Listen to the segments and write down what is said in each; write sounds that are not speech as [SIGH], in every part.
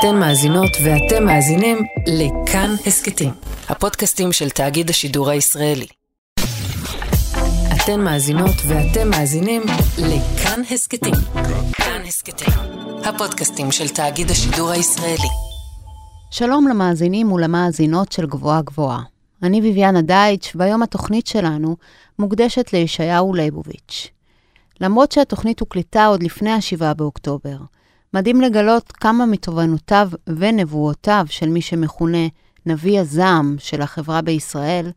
אתן מאזינות ואתם מאזינים לכאן הסכתים, הפודקאסטים של תאגיד השידור הישראלי. אתן מאזינות ואתם מאזינים לכאן הסכתים. כאן הסכתים, הפודקאסטים של תאגיד השידור הישראלי. שלום למאזינים ולמאזינות של גבוהה גבוהה. אני ביביאנה דייטש, והיום התוכנית שלנו מוקדשת לישעיהו ליבוביץ'. למרות שהתוכנית הוקלטה עוד לפני ה-7 באוקטובר, מדהים לגלות כמה מתובנותיו ונבואותיו של מי שמכונה נביא הזעם של החברה בישראל,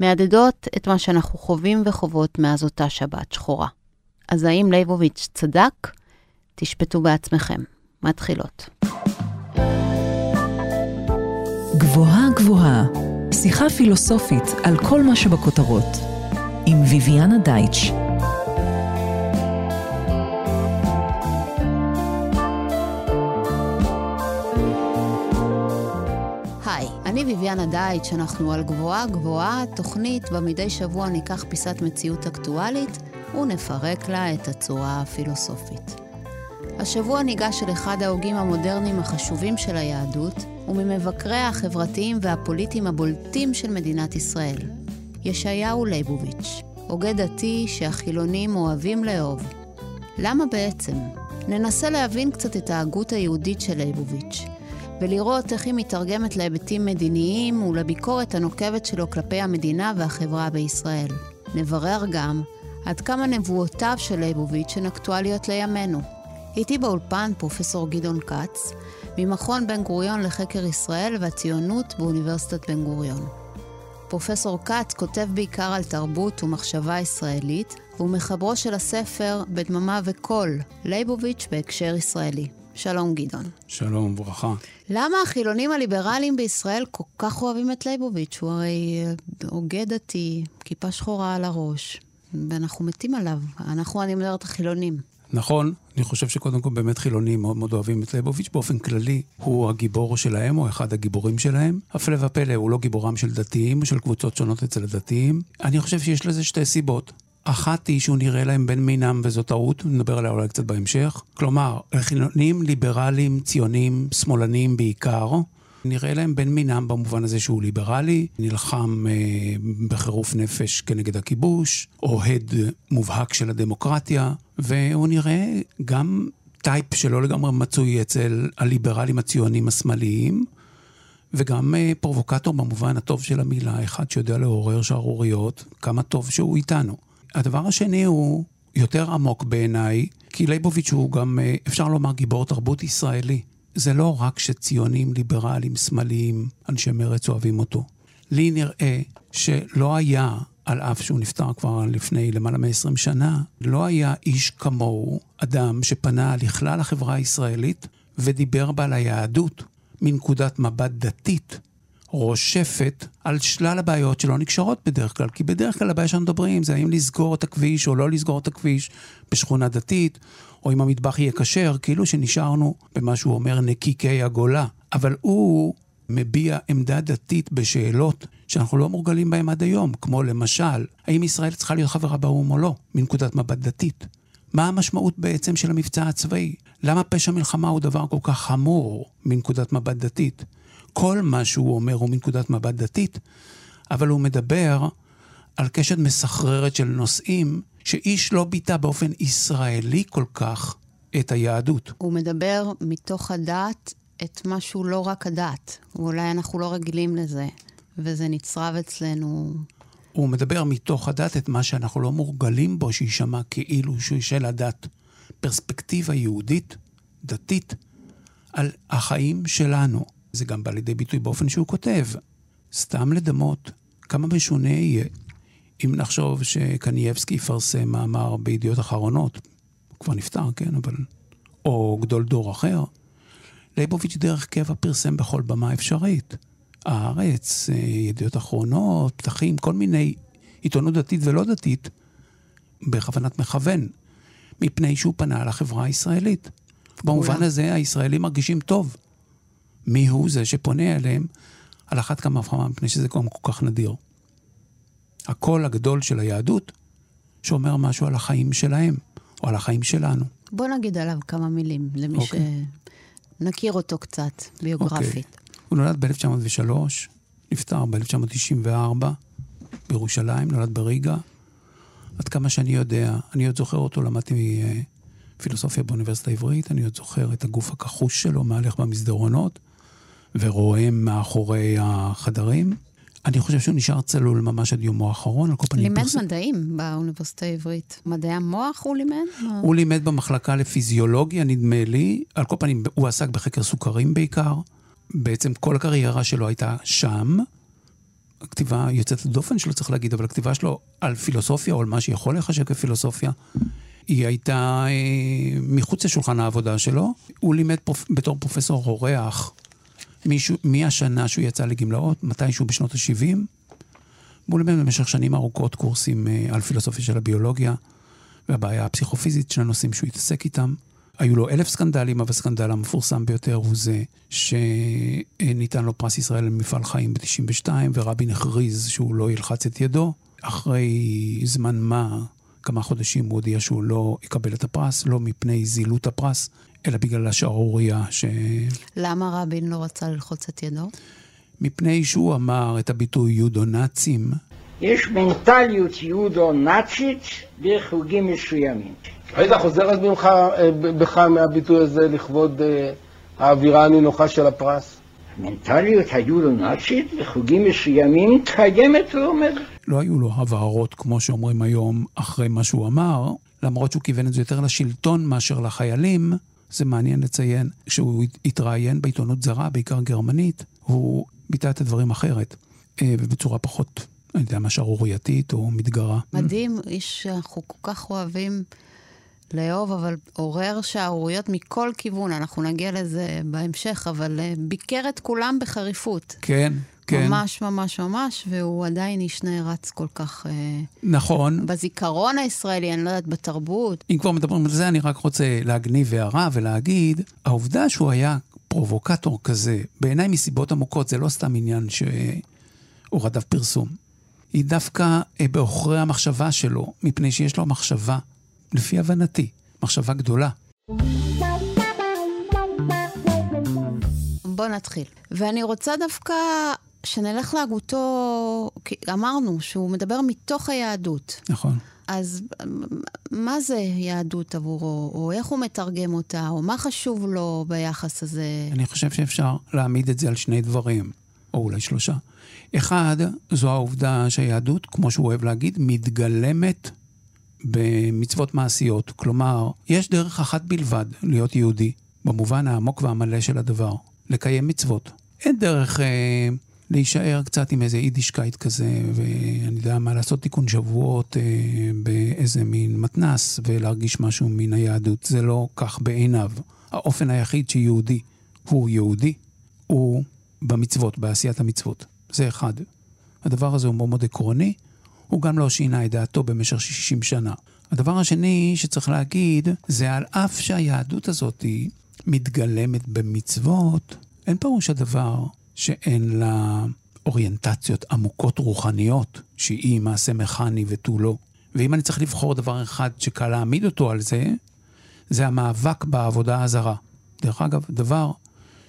מהדהדות את מה שאנחנו חווים וחוות מאז אותה שבת שחורה. אז האם ליבוביץ' צדק? תשפטו בעצמכם. מתחילות. גבוהה גבוהה, שיחה פילוסופית על כל מה שבכותרות, עם ויviana דייטש. אני ביביאנה דייטש, אנחנו על גבוהה גבוהה, תוכנית בה מדי שבוע ניקח פיסת מציאות אקטואלית ונפרק לה את הצורה הפילוסופית. השבוע ניגש אל אחד ההוגים המודרניים החשובים של היהדות, וממבקריה החברתיים והפוליטיים הבולטים של מדינת ישראל, ישעיהו ליבוביץ', הוגה דתי שהחילונים אוהבים לאהוב. למה בעצם? ננסה להבין קצת את ההגות היהודית של ליבוביץ', ולראות איך היא מתרגמת להיבטים מדיניים ולביקורת הנוקבת שלו כלפי המדינה והחברה בישראל. נברר גם עד כמה נבואותיו של ליבוביץ' הן אקטואליות לימינו. איתי באולפן פרופסור גדעון כץ, ממכון בן גוריון לחקר ישראל והציונות באוניברסיטת בן גוריון. פרופסור כץ כותב בעיקר על תרבות ומחשבה ישראלית, והוא מחברו של הספר "בדממה וקול", ליבוביץ' בהקשר ישראלי. שלום גדעון. שלום, ברכה. למה החילונים הליברליים בישראל כל כך אוהבים את ליבוביץ'? הוא הרי אה, הוגה דתי, כיפה שחורה על הראש, ואנחנו מתים עליו. אנחנו, אני מדברת החילונים. נכון, אני חושב שקודם כל באמת חילונים מאוד מאוד אוהבים את ליבוביץ'. באופן כללי, הוא הגיבור שלהם, או אחד הגיבורים שלהם. הפלא ופלא, הוא לא גיבורם של דתיים, או של קבוצות שונות אצל הדתיים. אני חושב שיש לזה שתי סיבות. אחת היא שהוא נראה להם בן מינם וזו טעות, נדבר עליה אולי קצת בהמשך. כלומר, חילונים, ליברלים, ציונים, שמאלנים בעיקר, נראה להם בן מינם במובן הזה שהוא ליברלי, נלחם אה, בחירוף נפש כנגד הכיבוש, אוהד מובהק של הדמוקרטיה, והוא נראה גם type שלא לגמרי מצוי אצל הליברלים הציונים השמאליים, וגם אה, פרובוקטור במובן הטוב של המילה, אחד שיודע לעורר שערוריות, כמה טוב שהוא איתנו. הדבר השני הוא יותר עמוק בעיניי, כי ליבוביץ' הוא גם, אה, אפשר לומר, גיבור תרבות ישראלי. זה לא רק שציונים, ליברלים, שמאליים, אנשי מרץ אוהבים אותו. לי נראה שלא היה, על אף שהוא נפטר כבר לפני למעלה מ-20 שנה, לא היה איש כמוהו, אדם שפנה לכלל החברה הישראלית ודיבר בה על היהדות מנקודת מבט דתית, רושפת על שלל הבעיות שלא נקשרות בדרך כלל. כי בדרך כלל הבעיה שאנחנו מדברים זה האם לסגור את הכביש או לא לסגור את הכביש בשכונה דתית, או אם המטבח יהיה כשר, כאילו שנשארנו במה שהוא אומר נקיקי הגולה. אבל הוא מביע עמדה דתית בשאלות שאנחנו לא מורגלים בהן עד היום, כמו למשל, האם ישראל צריכה להיות חברה באו"ם או לא, מנקודת מבט דתית. מה המשמעות בעצם של המבצע הצבאי? למה פשע מלחמה הוא דבר כל כך חמור מנקודת מבט דתית? כל מה שהוא אומר הוא מנקודת מבט דתית, אבל הוא מדבר על קשת מסחררת של נושאים שאיש לא ביטא באופן ישראלי כל כך את היהדות. הוא מדבר מתוך הדת את מה שהוא לא רק הדת. ואולי אנחנו לא רגילים לזה, וזה נצרב אצלנו. הוא מדבר מתוך הדת את מה שאנחנו לא מורגלים בו, שיישמע כאילו שהוא של הדת. פרספקטיבה יהודית, דתית, על החיים שלנו. זה גם בא לידי ביטוי באופן שהוא כותב. סתם לדמות כמה משונה יהיה אם נחשוב שקנייבסקי יפרסם מאמר בידיעות אחרונות, הוא כבר נפטר, כן, אבל... או גדול דור אחר. ליבוביץ' דרך קבע פרסם בכל במה אפשרית. הארץ, אה, ידיעות אחרונות, פתחים, כל מיני עיתונות דתית ולא דתית, בכוונת מכוון, מפני שהוא פנה לחברה הישראלית. במובן הזה הישראלים מרגישים טוב. מי הוא זה שפונה אליהם, על אחת כמה וכמה, מפני שזה גם כל כך נדיר. הקול הגדול של היהדות, שאומר משהו על החיים שלהם, או על החיים שלנו. בוא נגיד עליו כמה מילים, למי okay. אוקיי. נכיר אותו קצת, ביוגרפית. Okay. אוקיי. הוא נולד ב-1903, נפטר ב-1994 בירושלים, נולד בריגה. עד כמה שאני יודע, אני עוד זוכר אותו, למדתי אה, פילוסופיה באוניברסיטה העברית, אני עוד זוכר את הגוף הכחוש שלו מהלך במסדרונות, ורועם מאחורי החדרים. אני חושב שהוא נשאר צלול ממש עד יומו האחרון, על כל פנים... לימד פרס... מדעים באוניברסיטה העברית. מדעי המוח הוא לימד? הוא לימד במחלקה לפיזיולוגיה, נדמה לי. על כל פנים, הוא עסק בחקר סוכרים בעיקר. בעצם כל הקריירה שלו הייתה שם. הכתיבה יוצאת לדופן שלו, צריך להגיד, אבל הכתיבה שלו על פילוסופיה, או על מה שיכול להיחשב כפילוסופיה, היא הייתה אה, מחוץ לשולחן העבודה שלו. הוא לימד פרופ... בתור פרופסור אורח מהשנה שהוא יצא לגמלאות, מתישהו בשנות ה-70. והוא לימד במשך שנים ארוכות קורסים אה, על פילוסופיה של הביולוגיה והבעיה הפסיכופיזית של הנושאים שהוא התעסק איתם. היו לו אלף סקנדלים, אבל הסקנדל המפורסם ביותר הוא זה שניתן לו פרס ישראל למפעל חיים ב-92, ורבין הכריז שהוא לא ילחץ את ידו. אחרי זמן מה, כמה חודשים, הוא הודיע שהוא לא יקבל את הפרס, לא מפני זילות הפרס, אלא בגלל השערורייה ש... למה רבין לא רצה ללחוץ את ידו? מפני שהוא אמר את הביטוי יודו-נאצים. יש מנטליות יודו-נאצית בחוגים מסוימים. היית חוזר אז אה, בך מהביטוי הזה לכבוד אה, האווירה הנינוחה של הפרס? המנטליות היודו-נאצית בחוגים מסוימים קיימת ועומדת. לא היו לו הבהרות, כמו שאומרים היום, אחרי מה שהוא אמר, למרות שהוא כיוון את זה יותר לשלטון מאשר לחיילים. זה מעניין לציין, כשהוא התראיין בעיתונות זרה, בעיקר גרמנית, הוא ביטא את הדברים אחרת, אה, ובצורה פחות, אני יודע מה, שערורייתית או מתגרה. מדהים, איש שאנחנו כל כך אוהבים לאהוב, אבל עורר שערוריות מכל כיוון. אנחנו נגיע לזה בהמשך, אבל אה, ביקר את כולם בחריפות. כן, כן. ממש ממש ממש, והוא עדיין איש נערץ כל כך... אה, נכון. בזיכרון הישראלי, אני לא יודעת, בתרבות. אם כבר מדברים על זה, אני רק רוצה להגניב הערה ולהגיד, העובדה שהוא היה פרובוקטור כזה, בעיניי מסיבות עמוקות, זה לא סתם עניין שהוא רדף פרסום. היא דווקא אה, בעוכרי המחשבה שלו, מפני שיש לו מחשבה, לפי הבנתי, מחשבה גדולה. בוא נתחיל. ואני רוצה דווקא שנלך להגותו, כי אמרנו שהוא מדבר מתוך היהדות. נכון. אז מה זה יהדות עבורו, או איך הוא מתרגם אותה, או מה חשוב לו ביחס הזה? אני חושב שאפשר להעמיד את זה על שני דברים, או אולי שלושה. אחד, זו העובדה שהיהדות, כמו שהוא אוהב להגיד, מתגלמת במצוות מעשיות. כלומר, יש דרך אחת בלבד להיות יהודי, במובן העמוק והמלא של הדבר, לקיים מצוות. אין דרך אה, להישאר קצת עם איזה יידישקייט כזה, ואני יודע מה, לעשות תיקון שבועות אה, באיזה מין מתנס ולהרגיש משהו מן היהדות. זה לא כך בעיניו. האופן היחיד שיהודי הוא יהודי, הוא במצוות, בעשיית המצוות. זה אחד. הדבר הזה הוא מאוד מאוד עקרוני, הוא גם לא שינה את דעתו במשך 60 שנה. הדבר השני שצריך להגיד, זה על אף שהיהדות הזאת מתגלמת במצוות, אין פירוש הדבר שאין לה אוריינטציות עמוקות רוחניות, שהיא מעשה מכני ותו לא. ואם אני צריך לבחור דבר אחד שקל להעמיד אותו על זה, זה המאבק בעבודה הזרה. דרך אגב, דבר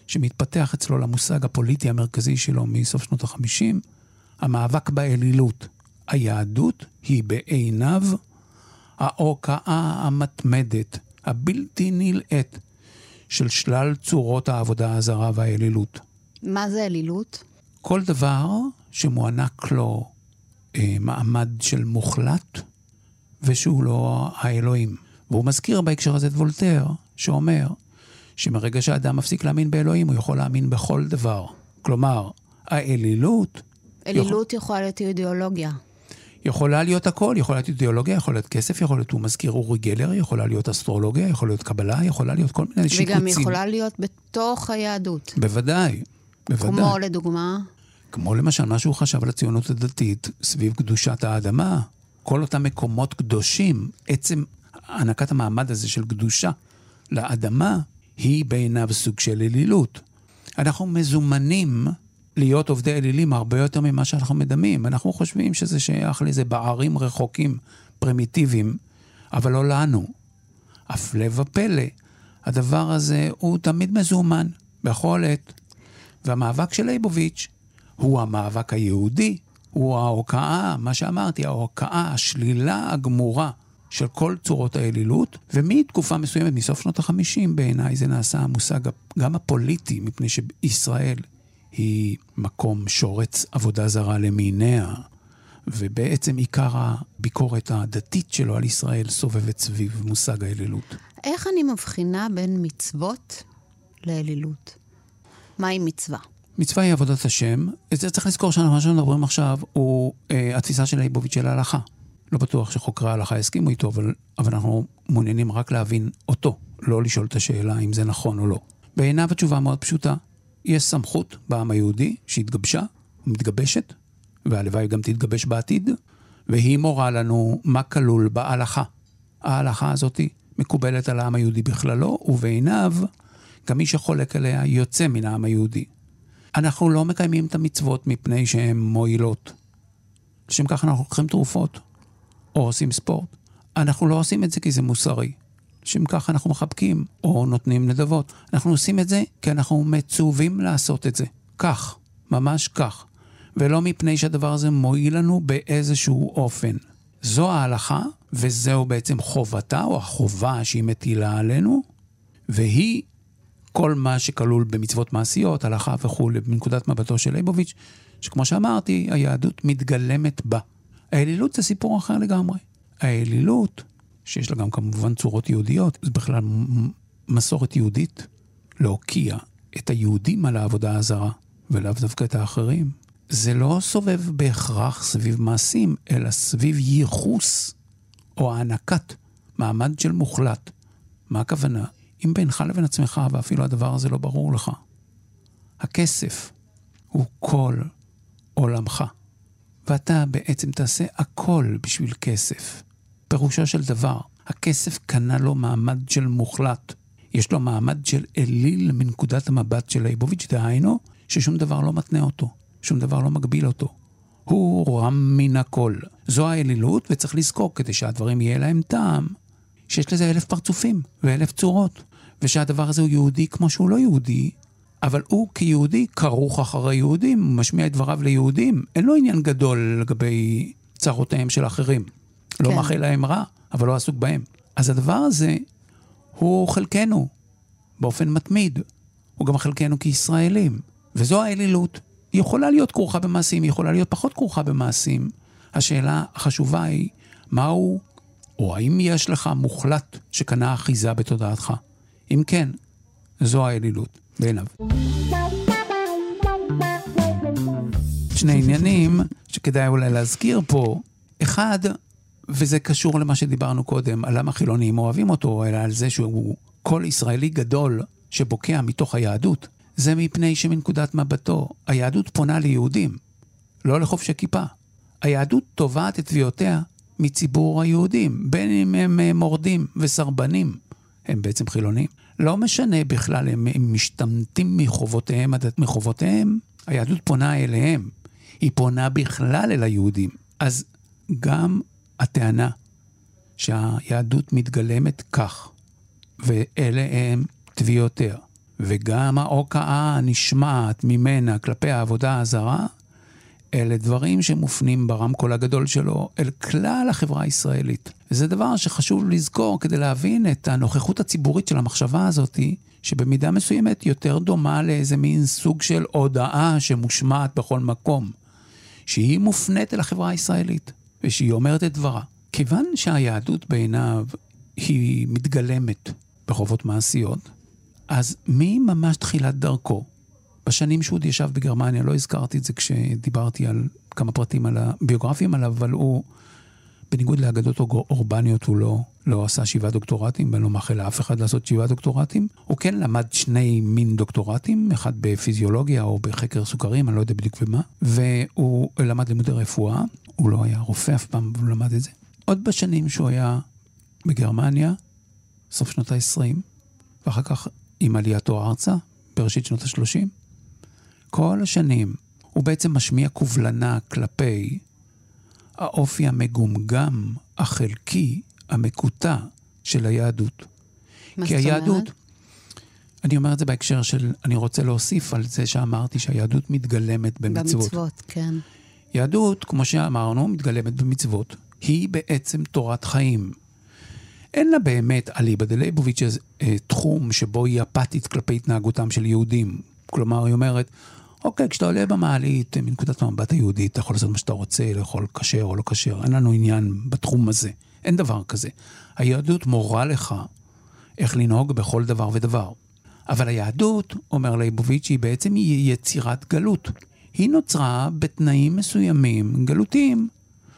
שמתפתח אצלו למושג הפוליטי המרכזי שלו מסוף שנות ה-50, המאבק באלילות. היהדות היא בעיניו ההוקעה המתמדת, הבלתי נלאית, של שלל צורות העבודה הזרה והאלילות. מה זה אלילות? כל דבר שמוענק לו אה, מעמד של מוחלט, ושהוא לא האלוהים. והוא מזכיר בהקשר הזה את וולטר, שאומר שמרגע שאדם מפסיק להאמין באלוהים, הוא יכול להאמין בכל דבר. כלומר, האלילות... אלילות יכול... יכולה להיות אידיאולוגיה. יכולה להיות הכל, יכולה להיות אידיאולוגיה, יכול להיות כסף, יכול להיות, הוא מזכיר אורי גלר, יכולה להיות אסטרולוגיה, יכול להיות קבלה, יכולה להיות כל מיני שיקוצים. וגם יכולה להיות בתוך היהדות. בוודאי, בוודאי. כמו לדוגמה? כמו למשל מה שהוא חשב על הציונות הדתית סביב קדושת האדמה. כל אותם מקומות קדושים, עצם הענקת המעמד הזה של קדושה לאדמה, היא בעיניו סוג של אלילות. אנחנו מזומנים להיות עובדי אלילים הרבה יותר ממה שאנחנו מדמים. אנחנו חושבים שזה שייך לאיזה בערים רחוקים, פרימיטיביים, אבל לא לנו. הפלא ופלא, הדבר הזה הוא תמיד מזומן, בכל עת. והמאבק של ליבוביץ' הוא המאבק היהודי, הוא ההוקעה, מה שאמרתי, ההוקעה, השלילה הגמורה של כל צורות האלילות, ומתקופה מסוימת, מסוף שנות החמישים בעיניי, זה נעשה המושג גם הפוליטי, מפני שישראל היא מקום שורץ עבודה זרה למיניה, ובעצם עיקר הביקורת הדתית שלו על ישראל סובבת סביב מושג האלילות. איך אני מבחינה בין מצוות לאלילות? מהי מצווה? מצווה היא עבודת השם. את זה צריך לזכור שמה שאנחנו מדברים עכשיו הוא אה, התפיסה של ליבוביץ' של ההלכה. לא בטוח שחוקרי ההלכה יסכימו איתו, אבל, אבל אנחנו מעוניינים רק להבין אותו, לא לשאול את השאלה אם זה נכון או לא. בעיניו התשובה מאוד פשוטה. יש סמכות בעם היהודי שהתגבשה, מתגבשת, והלוואי גם תתגבש בעתיד, והיא מורה לנו מה כלול בהלכה. ההלכה הזאת מקובלת על העם היהודי בכללו, ובעיניו גם מי שחולק עליה יוצא מן העם היהודי. אנחנו לא מקיימים את המצוות מפני שהן מועילות. לשם כך אנחנו לוקחים תרופות, או עושים ספורט. אנחנו לא עושים את זה כי זה מוסרי. לשם כך אנחנו מחבקים, או נותנים נדבות. אנחנו עושים את זה כי אנחנו מצווים לעשות את זה. כך, ממש כך. ולא מפני שהדבר הזה מועיל לנו באיזשהו אופן. זו ההלכה, וזהו בעצם חובתה, או החובה שהיא מטילה עלינו, והיא כל מה שכלול במצוות מעשיות, הלכה וכולי, מנקודת מבטו של ליבוביץ', שכמו שאמרתי, היהדות מתגלמת בה. האלילות זה סיפור אחר לגמרי. האלילות, שיש לה גם כמובן צורות יהודיות, זה בכלל מסורת יהודית להוקיע את היהודים על העבודה הזרה, ולאו דווקא את האחרים. זה לא סובב בהכרח סביב מעשים, אלא סביב ייחוס או הענקת מעמד של מוחלט. מה הכוונה? אם בינך לבין עצמך, ואפילו הדבר הזה לא ברור לך, הכסף הוא כל עולמך, ואתה בעצם תעשה הכל בשביל כסף. פירושו של דבר, הכסף קנה לו מעמד של מוחלט. יש לו מעמד של אליל מנקודת המבט של ליבוביץ', דהיינו, ששום דבר לא מתנה אותו, שום דבר לא מגביל אותו. הוא רם מן הכל. זו האלילות, וצריך לזכור, כדי שהדברים יהיה להם טעם, שיש לזה אלף פרצופים ואלף צורות, ושהדבר הזה הוא יהודי כמו שהוא לא יהודי, אבל הוא כיהודי כרוך אחרי יהודים, הוא משמיע את דבריו ליהודים, אין לו עניין גדול לגבי צרותיהם של אחרים. כן. לא מאחל להם רע, אבל לא עסוק בהם. אז הדבר הזה הוא חלקנו, באופן מתמיד. הוא גם חלקנו כישראלים. וזו האלילות. היא יכולה להיות כרוכה במעשים, היא יכולה להיות פחות כרוכה במעשים. השאלה החשובה היא, מהו, או האם יש לך מוחלט שקנה אחיזה בתודעתך? אם כן, זו האלילות בעיניו. שני עניינים שכדאי אולי להזכיר פה. אחד, וזה קשור למה שדיברנו קודם, על למה חילונים אוהבים אותו, אלא על זה שהוא קול ישראלי גדול שבוקע מתוך היהדות. זה מפני שמנקודת מבטו, היהדות פונה ליהודים, לא לחופשי כיפה. היהדות תובעת את תביעותיה מציבור היהודים, בין אם הם אה, מורדים וסרבנים, הם בעצם חילונים. לא משנה בכלל, הם, הם משתמטים מחובותיהם, מחובותיהם, היהדות פונה אליהם. היא פונה בכלל אל היהודים. אז גם הטענה שהיהדות מתגלמת כך, ואלה הם תביעותיה, וגם ההוקעה הנשמעת ממנה כלפי העבודה הזרה, אלה דברים שמופנים ברמקול הגדול שלו אל כלל החברה הישראלית. וזה דבר שחשוב לזכור כדי להבין את הנוכחות הציבורית של המחשבה הזאת, שבמידה מסוימת יותר דומה לאיזה מין סוג של הודאה שמושמעת בכל מקום, שהיא מופנית אל החברה הישראלית, ושהיא אומרת את דברה. כיוון שהיהדות בעיניו היא מתגלמת בחובות מעשיות, אז מממש תחילת דרכו, בשנים שהוא עוד ישב בגרמניה, לא הזכרתי את זה כשדיברתי על כמה פרטים על הביוגרפיים עליו, אבל הוא, בניגוד לאגדות אורבניות, הוא לא, לא עשה שבעה דוקטורטים, ואני לא מאחל לאף אחד לעשות שבעה דוקטורטים. הוא כן למד שני מין דוקטורטים, אחד בפיזיולוגיה או בחקר סוכרים, אני לא יודע בדיוק במה, והוא למד לימודי רפואה, הוא לא היה רופא אף פעם, הוא למד את זה. עוד בשנים שהוא היה בגרמניה, סוף שנות ה-20, ואחר כך עם עלייתו ארצה, בראשית שנות ה-30, כל השנים הוא בעצם משמיע קובלנה כלפי האופי המגומגם, החלקי, המקוטע של היהדות. מה כי זאת היהדות, אומרת? אני אומר את זה בהקשר של, אני רוצה להוסיף על זה שאמרתי שהיהדות מתגלמת במצוות. במצוות, כן. יהדות, כמו שאמרנו, מתגלמת במצוות. היא בעצם תורת חיים. אין לה באמת, אליבא דלייבוביץ', אה, תחום שבו היא אפתית כלפי התנהגותם של יהודים. כלומר, היא אומרת, אוקיי, כשאתה עולה במעלית, אה, מנקודת המבט היהודית, אתה יכול לעשות מה שאתה רוצה, לאכול כשר או לא כשר, אין לנו עניין בתחום הזה. אין דבר כזה. היהדות מורה לך איך לנהוג בכל דבר ודבר. אבל היהדות, אומר ליבוביץ', היא בעצם יצירת גלות. היא נוצרה בתנאים מסוימים גלותיים.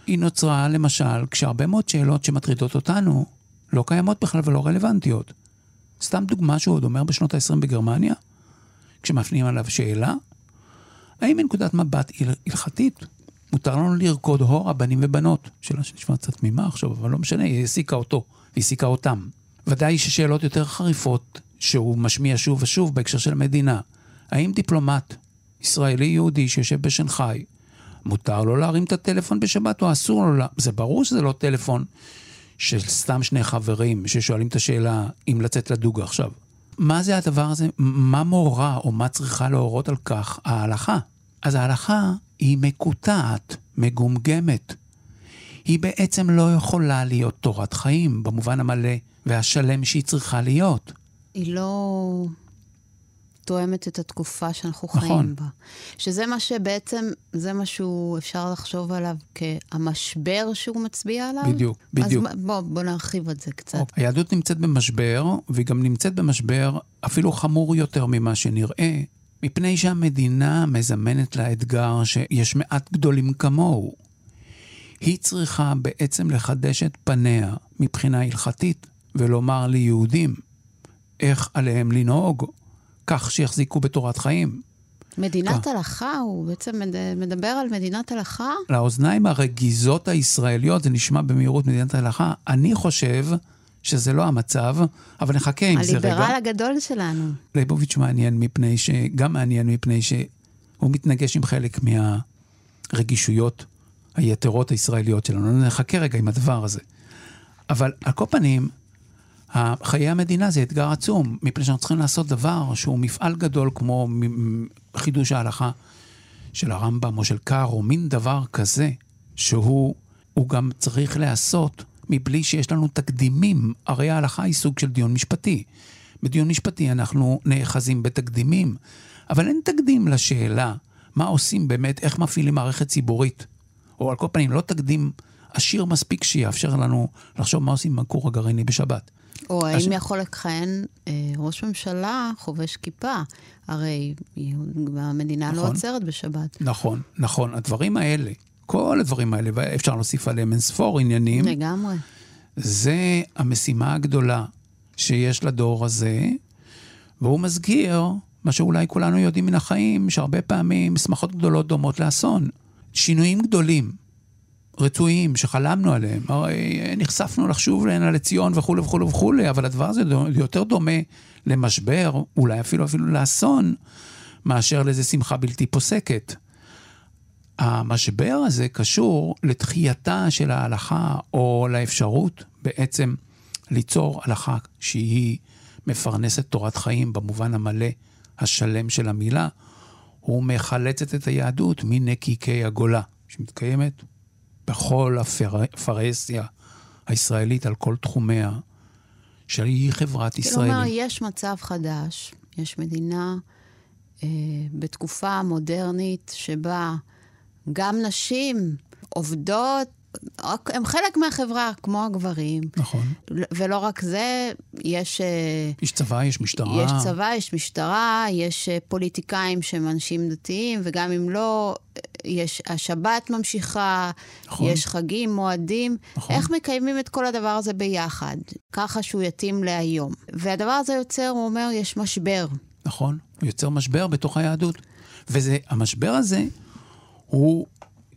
היא נוצרה, למשל, כשהרבה מאוד שאלות שמטרידות אותנו לא קיימות בכלל ולא רלוונטיות. סתם דוגמה שהוא עוד אומר בשנות ה-20 בגרמניה, כשמפנים עליו שאלה, האם מנקודת מבט הל- הלכתית מותר לנו לרקוד הורה בנים ובנות? שאלה שנשמע קצת תמימה עכשיו, אבל לא משנה, היא העסיקה אותו, והעסיקה אותם. ודאי ששאלות יותר חריפות שהוא משמיע שוב ושוב בהקשר של המדינה. האם דיפלומט ישראלי יהודי שיושב בשנגחאי, מותר לו להרים את הטלפון בשבת או אסור לו? לה... זה ברור שזה לא טלפון של סתם שני חברים ששואלים את השאלה אם לצאת לדוג עכשיו. מה זה הדבר הזה? מה מורה או מה צריכה להורות על כך ההלכה? אז ההלכה היא מקוטעת, מגומגמת. היא בעצם לא יכולה להיות תורת חיים במובן המלא והשלם שהיא צריכה להיות. היא לא תואמת את התקופה שאנחנו נכון. חיים בה. שזה מה שבעצם, זה מה שהוא, אפשר לחשוב עליו כהמשבר שהוא מצביע עליו. בדיוק, בדיוק. אז בוא, בוא נרחיב את זה קצת. אוקיי. היהדות נמצאת במשבר, והיא גם נמצאת במשבר אפילו חמור יותר ממה שנראה, מפני שהמדינה מזמנת לה אתגר שיש מעט גדולים כמוהו. היא צריכה בעצם לחדש את פניה מבחינה הלכתית, ולומר ליהודים איך עליהם לנהוג, כך שיחזיקו בתורת חיים. מדינת אה. הלכה, הוא בעצם מד- מדבר על מדינת הלכה? לאוזניים הרגיזות הישראליות, זה נשמע במהירות מדינת ההלכה, אני חושב שזה לא המצב, אבל נחכה עם זה רגע. הליברל הגדול שלנו. ליבוביץ' מעניין מפני ש... גם מעניין מפני שהוא מתנגש עם חלק מהרגישויות היתרות הישראליות שלנו. נחכה רגע עם הדבר הזה. אבל על כל פנים, חיי המדינה זה אתגר עצום, מפני שאנחנו צריכים לעשות דבר שהוא מפעל גדול כמו חידוש ההלכה של הרמב"ם או של קאר, או מין דבר כזה, שהוא הוא גם צריך להיעשות מבלי שיש לנו תקדימים. הרי ההלכה היא סוג של דיון משפטי. בדיון משפטי אנחנו נאחזים בתקדימים, אבל אין תקדים לשאלה מה עושים באמת, איך מפעילים מערכת ציבורית. או על כל פנים, לא תקדים עשיר מספיק שיאפשר לנו לחשוב מה עושים עם הכור הגרעיני בשבת. או הש- האם יכול לכהן אה, ראש ממשלה חובש כיפה? הרי המדינה לא נכון. עוצרת בשבת. נכון, נכון. הדברים האלה, כל הדברים האלה, ואפשר להוסיף עליהם אין ספור עניינים, לגמרי. זה המשימה הגדולה שיש לדור הזה, והוא מזכיר מה שאולי כולנו יודעים מן החיים, שהרבה פעמים שמחות גדולות דומות לאסון. שינויים גדולים, רצויים, שחלמנו עליהם. הרי נחשפנו לחשוב לעינה לציון וכולי וכולי וכולי, אבל הדבר הזה יותר דומה למשבר, אולי אפילו אפילו לאסון, מאשר לאיזו שמחה בלתי פוסקת. המשבר הזה קשור לתחייתה של ההלכה, או לאפשרות בעצם ליצור הלכה שהיא מפרנסת תורת חיים במובן המלא השלם של המילה, ומחלצת את היהדות מנקיקי הגולה, שמתקיימת בכל הפרהסיה הישראלית על כל תחומיה, שהיא חברת כלומר, ישראלים. יש מצב חדש, יש מדינה אה, בתקופה מודרנית שבה גם נשים עובדות, הן חלק מהחברה, כמו הגברים. נכון. ולא רק זה, יש, אה, יש צבא, יש משטרה. יש צבא, יש משטרה, יש אה, פוליטיקאים שהם אנשים דתיים, וגם אם לא, אה, יש, השבת ממשיכה, נכון. יש חגים, מועדים. נכון. איך מקיימים את כל הדבר הזה ביחד, ככה שהוא יתאים להיום? והדבר הזה יוצר, הוא אומר, יש משבר. נכון, הוא יוצר משבר בתוך היהדות. והמשבר הזה הוא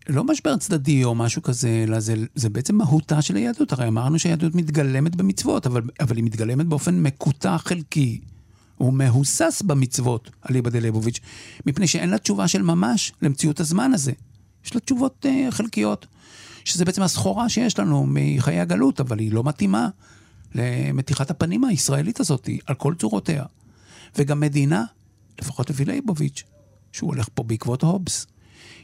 לא משבר צדדי או משהו כזה, אלא זה, זה בעצם מהותה של היהדות. הרי אמרנו שהיהדות מתגלמת במצוות, אבל, אבל היא מתגלמת באופן מקוטע חלקי. הוא מהוסס במצוות, אליבא דליבוביץ', מפני שאין לה תשובה של ממש למציאות הזמן הזה. יש לה תשובות uh, חלקיות, שזה בעצם הסחורה שיש לנו מחיי הגלות, אבל היא לא מתאימה למתיחת הפנים הישראלית הזאת, על כל צורותיה. וגם מדינה, לפחות לפי לייבוביץ', שהוא הולך פה בעקבות הובס.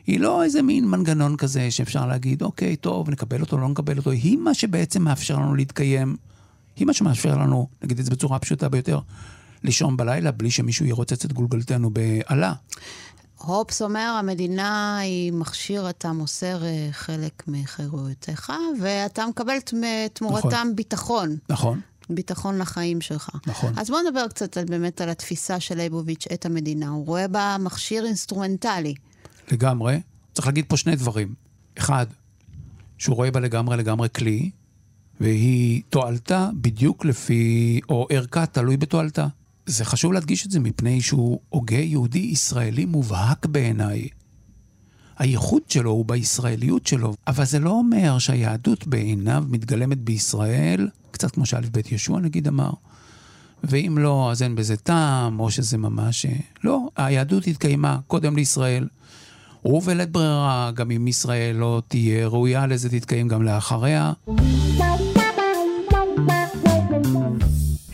היא לא איזה מין מנגנון כזה שאפשר להגיד, אוקיי, טוב, נקבל אותו, לא נקבל אותו. היא מה שבעצם מאפשר לנו להתקיים. היא מה שמאפשר לנו, נגיד את זה בצורה הפשוטה ביותר, לישון בלילה בלי שמישהו ירוצץ את גולגלתנו באלה. הופס אומר, המדינה היא מכשיר, אתה מוסר אה, חלק מחירויותיך, ואתה מקבל תמורתם נכון. ביטחון. נכון. ביטחון לחיים שלך. נכון. אז בוא נדבר קצת על, באמת על התפיסה של ליבוביץ' את המדינה. הוא רואה בה מכשיר אינסטרומנטלי. לגמרי. צריך להגיד פה שני דברים. אחד, שהוא רואה בה לגמרי לגמרי כלי, והיא תועלתה בדיוק לפי, או ערכה תלוי בתועלתה. זה חשוב להדגיש את זה מפני שהוא הוגה יהודי ישראלי מובהק בעיניי. הייחוד שלו הוא בישראליות שלו, אבל זה לא אומר שהיהדות בעיניו מתגלמת בישראל, קצת כמו שא' ב' ישוע נגיד אמר, ואם לא, אז אין בזה טעם, או שזה ממש... לא, היהדות התקיימה קודם לישראל, ובלית ברירה, גם אם ישראל לא תהיה ראויה לזה, תתקיים גם לאחריה.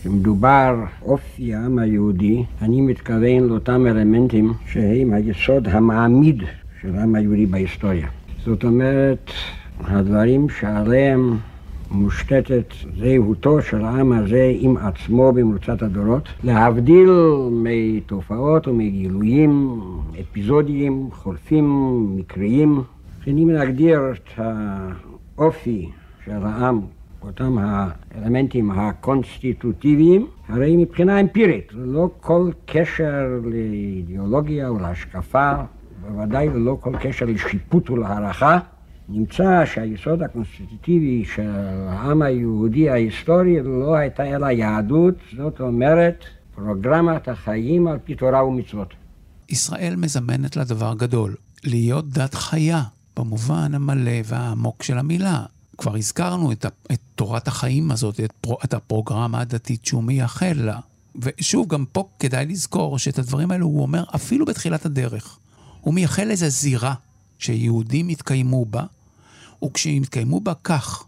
כשמדובר אופי העם היהודי, אני מתכוון לאותם אלמנטים שהם היסוד המעמיד של העם היהודי בהיסטוריה. זאת אומרת, הדברים שעליהם מושתתת זהותו של העם הזה עם עצמו במרוצת הדורות, להבדיל מתופעות ומגילויים אפיזודיים, חולפים, מקריים. כשאני מנגדיר את האופי של העם, אותם האלמנטים הקונסטיטוטיביים, הרי מבחינה אמפירית, ללא כל קשר לאידיאולוגיה או להשקפה, בוודאי ללא כל קשר לשיפוט ולהערכה, נמצא שהיסוד הקונסטיטוטיבי של העם היהודי ההיסטורי לא הייתה אלא יהדות, זאת אומרת פרוגרמת החיים על פי תורה ומצוות. ישראל מזמנת לדבר גדול, להיות דת חיה, במובן המלא והעמוק של המילה. כבר הזכרנו את, את תורת החיים הזאת, את, פרו, את הפרוגרמה הדתית שהוא מייחל לה. ושוב, גם פה כדאי לזכור שאת הדברים האלו הוא אומר אפילו בתחילת הדרך. הוא מייחל איזו זירה שיהודים יתקיימו בה, וכשהם יתקיימו בה כך,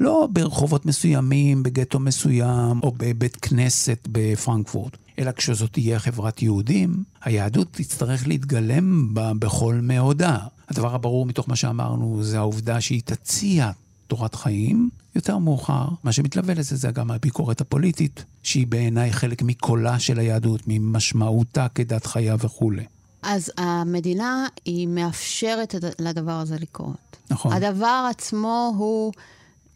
לא ברחובות מסוימים, בגטו מסוים, או בבית כנסת בפרנקפורט, אלא כשזאת תהיה חברת יהודים, היהדות תצטרך להתגלם בה בכל מאודה. הדבר הברור מתוך מה שאמרנו זה העובדה שהיא תציע תורת חיים. יותר מאוחר, מה שמתלווה לזה זה גם הביקורת הפוליטית, שהיא בעיניי חלק מקולה של היהדות, ממשמעותה כדת חיה וכולי. אז המדינה היא מאפשרת לדבר הזה לקרות. נכון. הדבר עצמו הוא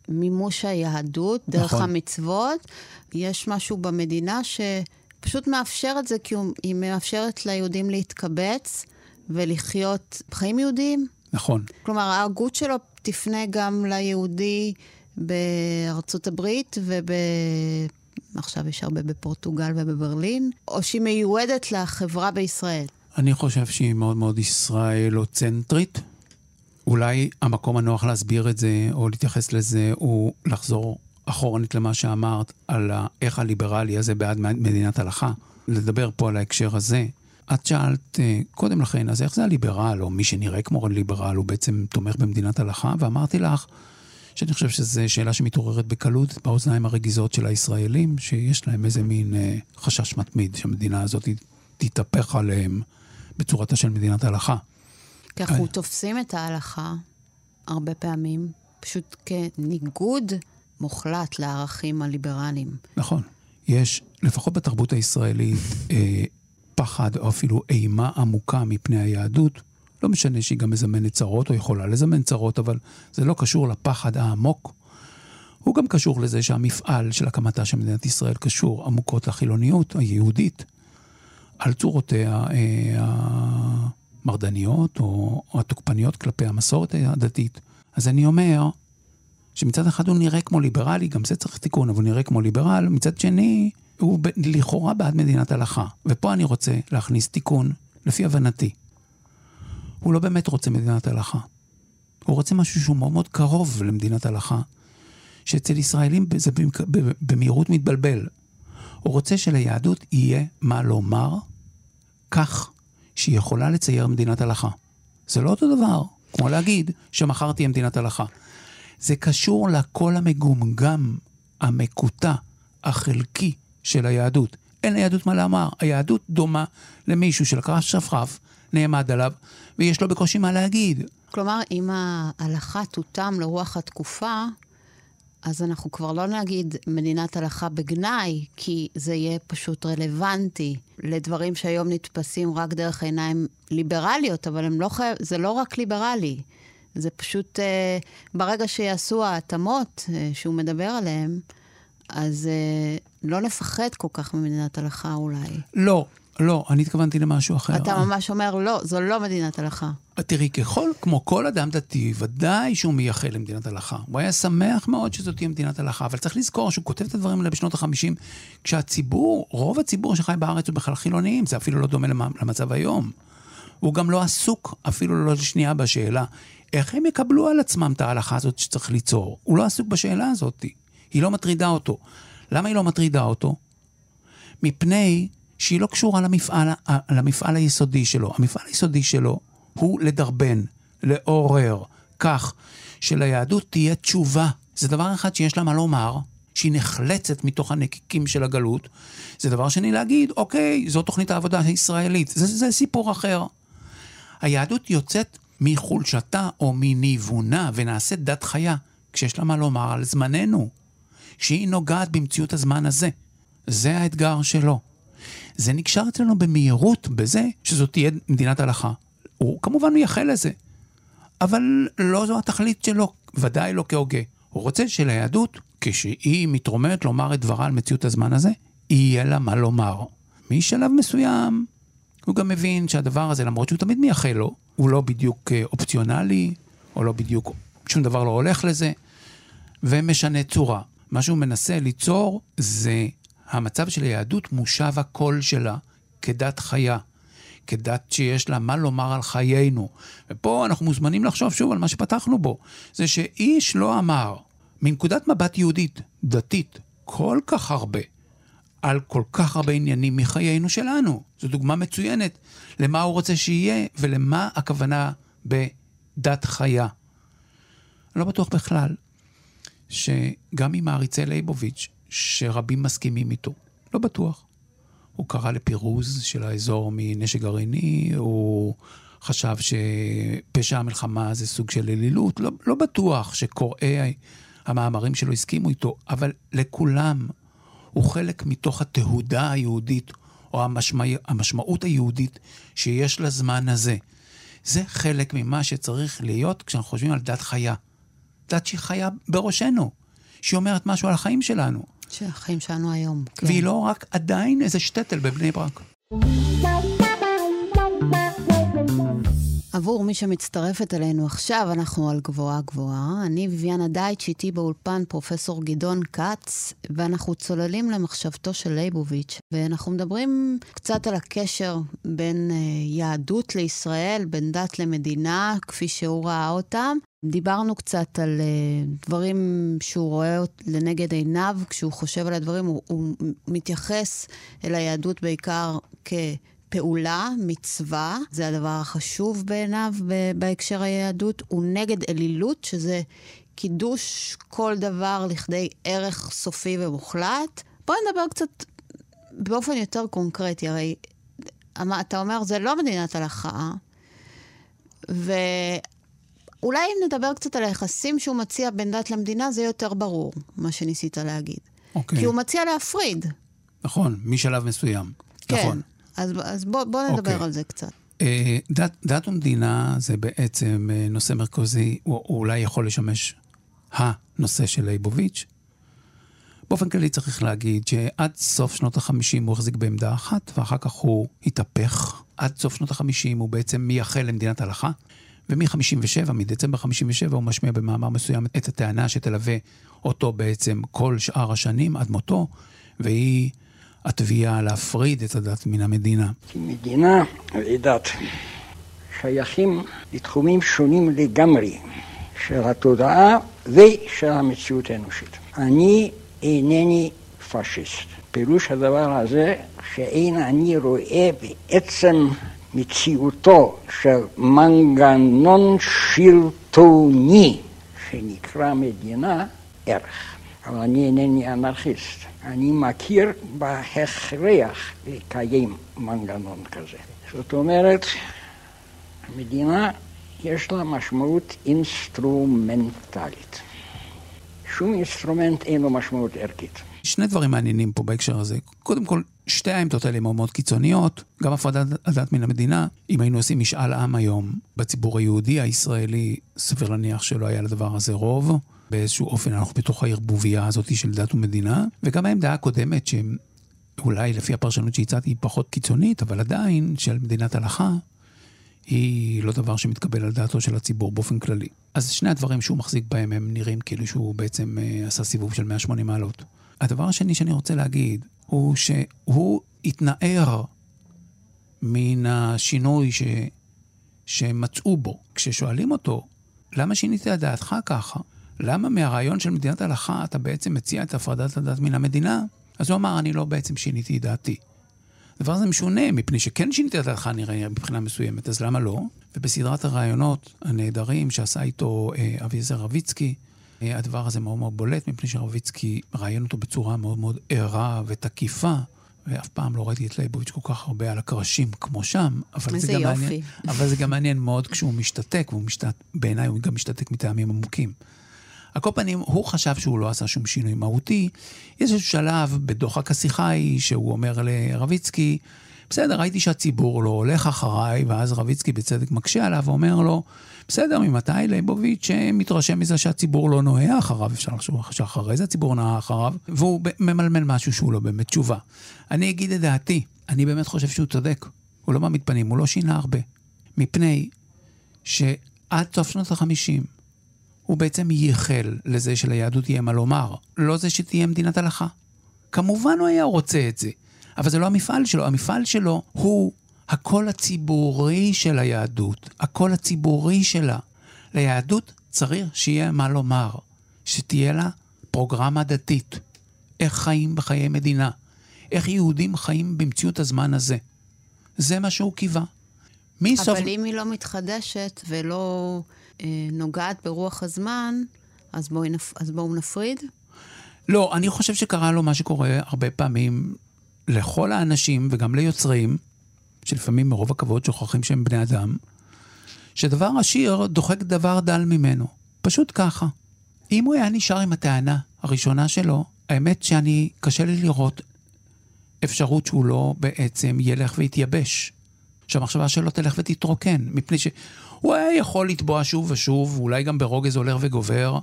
מימוש היהדות, דרך נכון. המצוות. יש משהו במדינה שפשוט מאפשר את זה, כי היא מאפשרת ליהודים להתקבץ ולחיות חיים יהודיים. נכון. כלומר, ההגות שלו תפנה גם ליהודי בארצות הברית וב... עכשיו יש הרבה בפורטוגל ובברלין, או שהיא מיועדת לחברה בישראל. אני חושב שהיא מאוד מאוד ישראלוצנטרית. אולי המקום הנוח להסביר את זה, או להתייחס לזה, הוא לחזור אחורנית למה שאמרת על איך הליברלי הזה בעד מדינת הלכה. לדבר פה על ההקשר הזה. את שאלת אה, קודם לכן, אז איך זה הליברל, או מי שנראה כמו ליברל, הוא בעצם תומך במדינת הלכה? ואמרתי לך שאני חושב שזו שאלה שמתעוררת בקלות באוזניים הרגיזות של הישראלים, שיש להם איזה מין אה, חשש מתמיד שהמדינה הזאת תתהפך עליהם בצורתה של מדינת הלכה. כי אנחנו תופסים את ההלכה הרבה פעמים פשוט כניגוד מוחלט לערכים הליברליים. נכון. יש, לפחות בתרבות הישראלית, אה, פחד או אפילו אימה עמוקה מפני היהדות. לא משנה שהיא גם מזמנת צרות או יכולה לזמן צרות, אבל זה לא קשור לפחד העמוק. הוא גם קשור לזה שהמפעל של הקמתה של מדינת ישראל קשור עמוקות לחילוניות היהודית, על צורותיה אה, המרדניות או, התוקפניות כלפי המסורת הדתית. אז אני אומר שמצד אחד הוא נראה כמו ליברלי, גם זה צריך תיקון, אבל הוא נראה כמו ליברל, מצד שני הוא ב- לכאורה בעד מדינת הלכה. ופה אני רוצה להכניס תיקון, לפי הבנתי. הוא לא באמת רוצה מדינת הלכה. הוא רוצה משהו שהוא מאוד מאוד קרוב למדינת הלכה, שאצל ישראלים זה במהירות מתבלבל. הוא רוצה שליהדות יהיה מה לומר, כך שהיא יכולה לצייר מדינת הלכה. זה לא אותו דבר, כמו להגיד שמחר תהיה מדינת הלכה. זה קשור לקול המגומגם, המקוטע, החלקי של היהדות. אין ליהדות מה לומר. היהדות דומה למישהו שלקח שפרף, נעמד עליו, ויש לו בקושי מה להגיד. כלומר, אם ההלכה תותאם לרוח התקופה, אז אנחנו כבר לא נגיד מדינת הלכה בגנאי, כי זה יהיה פשוט רלוונטי לדברים שהיום נתפסים רק דרך עיניים ליברליות, אבל לא חייב, זה לא רק ליברלי. זה פשוט, אה, ברגע שיעשו ההתאמות אה, שהוא מדבר עליהן, אז אה, לא נפחד כל כך ממדינת הלכה אולי. לא, לא, אני התכוונתי למשהו אחר. אתה ממש אומר, לא, זו לא מדינת הלכה. תראי, ככל, כמו כל אדם דתי, ודאי שהוא מייחל למדינת הלכה. הוא היה שמח מאוד שזאת תהיה מדינת הלכה, אבל צריך לזכור שהוא כותב את הדברים האלה בשנות ה-50, כשהציבור, רוב הציבור שחי בארץ הוא בכלל חילוניים, זה אפילו לא דומה למצב היום. הוא גם לא עסוק אפילו לא לשנייה בשאלה איך הם יקבלו על עצמם את ההלכה הזאת שצריך ליצור. הוא לא עסוק בשאלה הזאת, היא לא מטרידה אותו. למה היא לא מטרידה אותו? מפני שהיא לא קשורה למפעל, למפעל היסודי שלו. המפעל היסודי שלו הוא לדרבן, לעורר, כך שליהדות תהיה תשובה. זה דבר אחד שיש לה מה לומר, שהיא נחלצת מתוך הנקיקים של הגלות. זה דבר שני להגיד, אוקיי, זו תוכנית העבודה הישראלית. זה, זה סיפור אחר. היהדות יוצאת מחולשתה או מניוונה ונעשית דת חיה, כשיש לה מה לומר על זמננו, שהיא נוגעת במציאות הזמן הזה. זה האתגר שלו. זה נקשר אצלנו במהירות בזה שזאת תהיה מדינת הלכה. הוא כמובן מייחל לזה, אבל לא זו התכלית שלו, ודאי לא כהוגה. הוא רוצה שליהדות, כשהיא מתרוממת לומר את דברה על מציאות הזמן הזה, יהיה לה מה לומר. משלב מסוים, הוא גם מבין שהדבר הזה, למרות שהוא תמיד מייחל לו, הוא לא בדיוק אה, אופציונלי, או לא בדיוק, שום דבר לא הולך לזה, ומשנה צורה. מה שהוא מנסה ליצור זה המצב של היהדות מושב הקול שלה כדת חיה, כדת שיש לה מה לומר על חיינו. ופה אנחנו מוזמנים לחשוב שוב על מה שפתחנו בו, זה שאיש לא אמר, מנקודת מבט יהודית, דתית, כל כך הרבה, על כל כך הרבה עניינים מחיינו שלנו. זו דוגמה מצוינת למה הוא רוצה שיהיה ולמה הכוונה בדת חיה. לא בטוח בכלל שגם עם מעריצי ליבוביץ', שרבים מסכימים איתו, לא בטוח. הוא קרא לפירוז של האזור מנשק גרעיני, הוא חשב שפשע המלחמה זה סוג של אלילות, לא, לא בטוח שקוראי המאמרים שלו הסכימו איתו, אבל לכולם הוא חלק מתוך התהודה היהודית, או המשמע, המשמעות היהודית שיש לזמן הזה. זה חלק ממה שצריך להיות כשאנחנו חושבים על דת חיה. דת שהיא חיה בראשנו, שהיא אומרת משהו על החיים שלנו. שהחיים שלנו היום, כן. והיא לא רק עדיין איזה שטטל בבני ברק. עבור מי שמצטרפת אלינו עכשיו, אנחנו על גבוהה גבוהה. אני ביביאנה דייטש, איתי באולפן פרופסור גדעון כץ, ואנחנו צוללים למחשבתו של ליבוביץ', ואנחנו מדברים קצת על הקשר בין uh, יהדות לישראל, בין דת למדינה, כפי שהוא ראה אותם. דיברנו קצת על uh, דברים שהוא רואה לנגד עיניו כשהוא חושב על הדברים, הוא, הוא מתייחס אל היהדות בעיקר כ... פעולה, מצווה, זה הדבר החשוב בעיניו בהקשר היהדות, הוא נגד אלילות, שזה קידוש כל דבר לכדי ערך סופי ומוחלט. בואי נדבר קצת באופן יותר קונקרטי, הרי אתה אומר, זה לא מדינת הלכה, ואולי אם נדבר קצת על היחסים שהוא מציע בין דת למדינה, זה יותר ברור, מה שניסית להגיד. אוקיי. כי הוא מציע להפריד. נכון, משלב מסוים. כן. נכון. אז, אז בוא, בוא נדבר. אוקיי. על זה קצת. Uh, דת, דת ומדינה זה בעצם uh, נושא מרכזי, הוא, הוא אולי יכול לשמש הנושא של ליבוביץ'. באופן כללי צריך להגיד שעד סוף שנות ה-50 הוא החזיק בעמדה אחת, ואחר כך הוא התהפך. עד סוף שנות ה-50 הוא בעצם מייחל למדינת הלכה, ומ-57, מדצמבר 57, הוא משמיע במאמר מסוים את הטענה שתלווה אותו בעצם כל שאר השנים עד מותו, והיא התביעה להפריד את הדת מן המדינה. מדינה ודת שייכים לתחומים שונים לגמרי של התודעה ושל המציאות האנושית. אני אינני פשיסט. פירוש הדבר הזה שאין אני רואה בעצם מציאותו של מנגנון שלטוני שנקרא מדינה ערך. אבל אני אינני אנרכיסט. אני מכיר בהכרח לקיים מנגנון כזה. זאת אומרת, המדינה יש לה משמעות אינסטרומנטלית. שום אינסטרומנט אין לו משמעות ערכית. שני דברים מעניינים פה בהקשר הזה. קודם כל, שתי העמדות האלה מאוד מאוד קיצוניות, גם הפרדת הדת מן המדינה. אם היינו עושים משאל עם היום בציבור היהודי הישראלי, סביר להניח שלא היה לדבר הזה רוב. באיזשהו אופן אנחנו בתוך הערבוביה הזאת של דת ומדינה. וגם העמדה הקודמת, שאולי לפי הפרשנות שהצעתי היא פחות קיצונית, אבל עדיין של מדינת הלכה, היא לא דבר שמתקבל על דעתו של הציבור באופן כללי. אז שני הדברים שהוא מחזיק בהם הם נראים כאילו שהוא בעצם אה, עשה סיבוב של 180 מעלות. הדבר השני שאני רוצה להגיד הוא שהוא התנער מן השינוי ש... שמצאו בו. כששואלים אותו, למה שינית את דעתך ככה? למה מהרעיון של מדינת הלכה אתה בעצם מציע את הפרדת הדת מן המדינה? אז הוא אמר, אני לא בעצם שיניתי את דעתי. הדבר הזה משונה, מפני שכן שיניתי את דעתך נראה מבחינה מסוימת, אז למה לא? ובסדרת הראיונות הנהדרים שעשה איתו אה, אביעזר רביצקי, הדבר הזה מאוד מאוד בולט, מפני שרביצקי ראיין אותו בצורה מאוד מאוד ערה ותקיפה. ואף פעם לא ראיתי את ליבוביץ' כל כך הרבה על הקרשים כמו שם, אבל זה גם יופי. מעניין, [LAUGHS] אבל זה גם מעניין מאוד כשהוא משתתק, והוא משתת, בעיניי הוא גם משתתק מטעמים עמוקים. על כל פנים, הוא חשב שהוא לא עשה שום שינוי מהותי. יש איזשהו שלב בדוחק השיחה ההיא שהוא אומר לרביצקי, בסדר, ראיתי שהציבור לא הולך אחריי, ואז רביצקי בצדק מקשה עליו ואומר לו, בסדר, ממתי ליבוביץ' מתרשם מזה שהציבור לא נוהה אחריו, אפשר לחשוב שאחרי זה הציבור נוהה אחריו, והוא ממלמל משהו שהוא לא באמת תשובה. אני אגיד את דעתי, אני באמת חושב שהוא צודק. הוא לא מעמיד פנים, הוא לא שינה הרבה. מפני שעד סוף שנות החמישים, הוא בעצם ייחל לזה שליהדות יהיה מה לומר, לא זה שתהיה מדינת הלכה. כמובן הוא היה רוצה את זה, אבל זה לא המפעל שלו, המפעל שלו הוא הקול הציבורי של היהדות, הקול הציבורי שלה. ליהדות צריך שיהיה מה לומר, שתהיה לה פרוגרמה דתית, איך חיים בחיי מדינה, איך יהודים חיים במציאות הזמן הזה. זה מה שהוא קיווה. אבל סוף... אם היא לא מתחדשת ולא אה, נוגעת ברוח הזמן, אז בואו נפ... בוא נפריד? לא, אני חושב שקרה לו מה שקורה הרבה פעמים לכל האנשים וגם ליוצרים, שלפעמים מרוב הכבוד שוכחים שהם בני אדם, שדבר עשיר דוחק דבר דל ממנו. פשוט ככה. אם הוא היה נשאר עם הטענה הראשונה שלו, האמת שאני, קשה לי לראות אפשרות שהוא לא בעצם ילך ויתייבש. שהמחשבה שלו תלך ותתרוקן, מפני שהוא היה יכול לתבוע שוב ושוב, ואולי גם ברוגז הולך וגובר,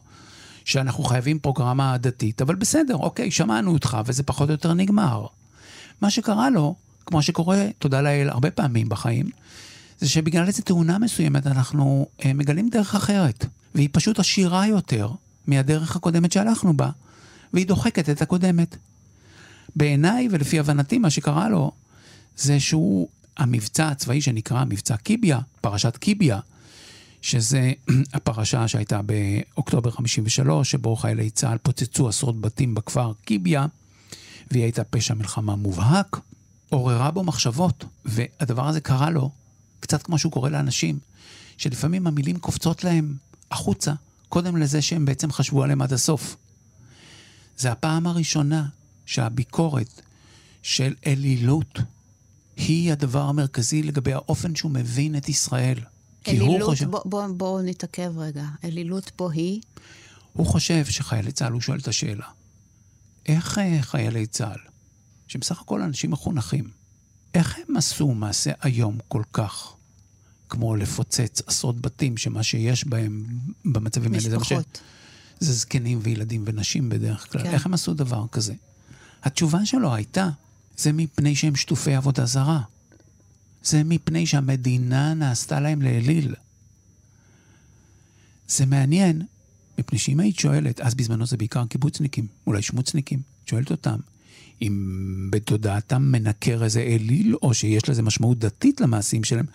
שאנחנו חייבים פרוגרמה דתית, אבל בסדר, אוקיי, שמענו אותך, וזה פחות או יותר נגמר. מה שקרה לו, כמו שקורה, תודה לאל, הרבה פעמים בחיים, זה שבגלל איזו תאונה מסוימת אנחנו אה, מגלים דרך אחרת, והיא פשוט עשירה יותר מהדרך הקודמת שהלכנו בה, והיא דוחקת את הקודמת. בעיניי ולפי הבנתי, מה שקרה לו, זה שהוא המבצע הצבאי שנקרא מבצע קיביה, פרשת קיביה, שזה [CLEARS THROAT] הפרשה שהייתה באוקטובר 53, שבו חיילי צה"ל פוצצו עשרות בתים בכפר קיביה, והיא הייתה פשע מלחמה מובהק, עוררה בו מחשבות, והדבר הזה קרה לו, קצת כמו שהוא קורה לאנשים, שלפעמים המילים קופצות להם החוצה, קודם לזה שהם בעצם חשבו עליהם עד הסוף. זה הפעם הראשונה שהביקורת של אלילות היא הדבר המרכזי לגבי האופן שהוא מבין את ישראל. אלילות, חושב... בוא, בוא, בוא נתעכב רגע. אלילות פה היא? הוא חושב שחיילי צה"ל, הוא שואל את השאלה, איך אה, חיילי צה"ל, שבסך הכל אנשים מחונכים, איך הם עשו מעשה איום כל כך, כמו לפוצץ עשרות בתים, שמה שיש בהם במצבים האלה זה מה ש... זה זקנים וילדים ונשים בדרך כלל. כן. איך הם עשו דבר כזה? התשובה שלו הייתה, זה מפני שהם שטופי עבודה זרה. זה מפני שהמדינה נעשתה להם לאליל. זה מעניין, מפני שאם היית שואלת, אז בזמנו זה בעיקר קיבוצניקים, אולי שמוצניקים, שואלת אותם, אם בתודעתם מנקר איזה אליל, או שיש לזה משמעות דתית למעשים שלהם,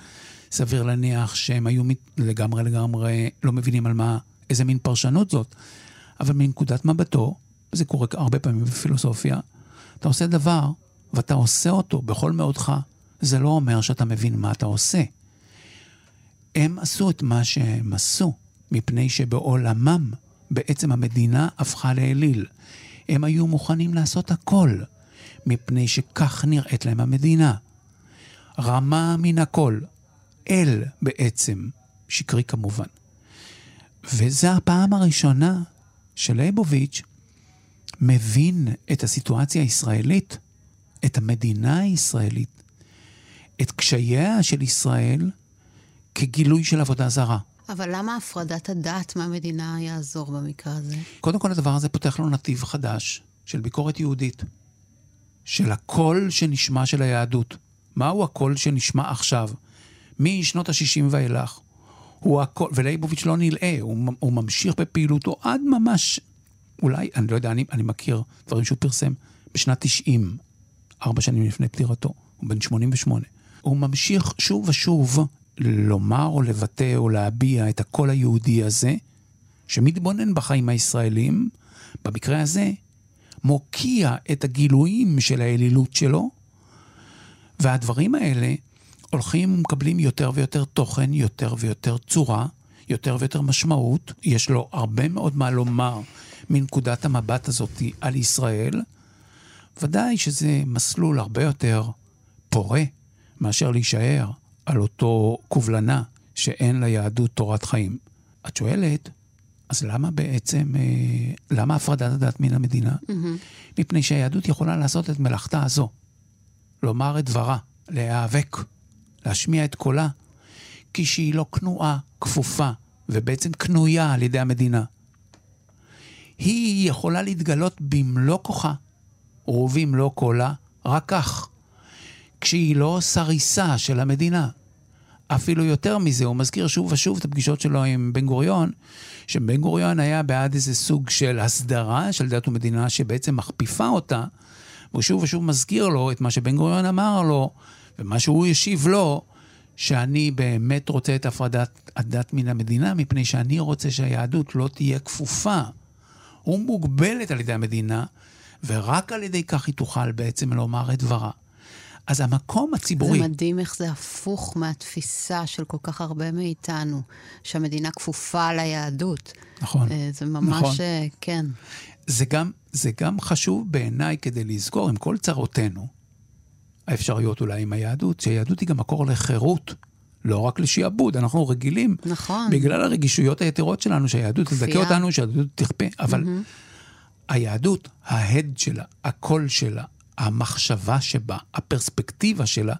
סביר להניח שהם היו לגמרי לגמרי לא מבינים על מה, איזה מין פרשנות זאת. אבל מנקודת מבטו, וזה קורה הרבה פעמים בפילוסופיה, אתה עושה דבר ואתה עושה אותו בכל מאודך, זה לא אומר שאתה מבין מה אתה עושה. הם עשו את מה שהם עשו, מפני שבעולמם בעצם המדינה הפכה לאליל. הם היו מוכנים לעשות הכל, מפני שכך נראית להם המדינה. רמה מן הכל, אל בעצם, שקרי כמובן. וזו הפעם הראשונה שלייבוביץ' מבין את הסיטואציה הישראלית, את המדינה הישראלית, את קשייה של ישראל כגילוי של עבודה זרה. אבל למה הפרדת הדת מהמדינה יעזור במקרה הזה? קודם כל הדבר הזה פותח לו נתיב חדש של ביקורת יהודית, של הקול שנשמע של היהדות. מהו הקול שנשמע עכשיו? משנות ה-60 ואילך. הוא הקול, ולייבוביץ' לא נלאה, הוא, הוא ממשיך בפעילותו עד ממש, אולי, אני לא יודע, אני, אני מכיר דברים שהוא פרסם בשנת 90, ארבע שנים לפני פטירתו, הוא בן 88. הוא ממשיך שוב ושוב לומר או לבטא או להביע את הקול היהודי הזה, שמתבונן בחיים הישראלים, במקרה הזה, מוקיע את הגילויים של האלילות שלו, והדברים האלה הולכים ומקבלים יותר ויותר תוכן, יותר ויותר צורה, יותר ויותר משמעות. יש לו הרבה מאוד מה לומר מנקודת המבט הזאת על ישראל. ודאי שזה מסלול הרבה יותר פורה מאשר להישאר על אותו קובלנה שאין ליהדות תורת חיים. את שואלת, אז למה בעצם, אה, למה הפרדת הדת מן המדינה? Mm-hmm. מפני שהיהדות יכולה לעשות את מלאכתה הזו, לומר את דברה, להיאבק, להשמיע את קולה, כשהיא לא כנועה, כפופה, ובעצם קנויה על ידי המדינה. היא יכולה להתגלות במלוא כוחה, ובמלוא קולה, רק כך. כשהיא לא סריסה של המדינה. אפילו יותר מזה, הוא מזכיר שוב ושוב את הפגישות שלו עם בן גוריון, שבן גוריון היה בעד איזה סוג של הסדרה של דת ומדינה שבעצם מכפיפה אותה, והוא שוב ושוב מזכיר לו את מה שבן גוריון אמר לו, ומה שהוא השיב לו, שאני באמת רוצה את הפרדת הדת מן המדינה, מפני שאני רוצה שהיהדות לא תהיה כפופה ומוגבלת על ידי המדינה, ורק על ידי כך היא תוכל בעצם לומר את דברה. אז המקום הציבורי... זה מדהים איך זה הפוך מהתפיסה של כל כך הרבה מאיתנו, שהמדינה כפופה ליהדות. נכון. אה, זה ממש, נכון. כן. זה גם, זה גם חשוב בעיניי כדי לזכור עם כל צרותינו, האפשרויות אולי עם היהדות, שהיהדות היא גם מקור לחירות. לא רק לשעבוד, אנחנו רגילים. נכון. בגלל הרגישויות היתרות שלנו, שהיהדות תדכא אותנו, שהיהדות תכפה. אבל mm-hmm. היהדות, ההד שלה, הקול שלה, המחשבה שבה, הפרספקטיבה שלה,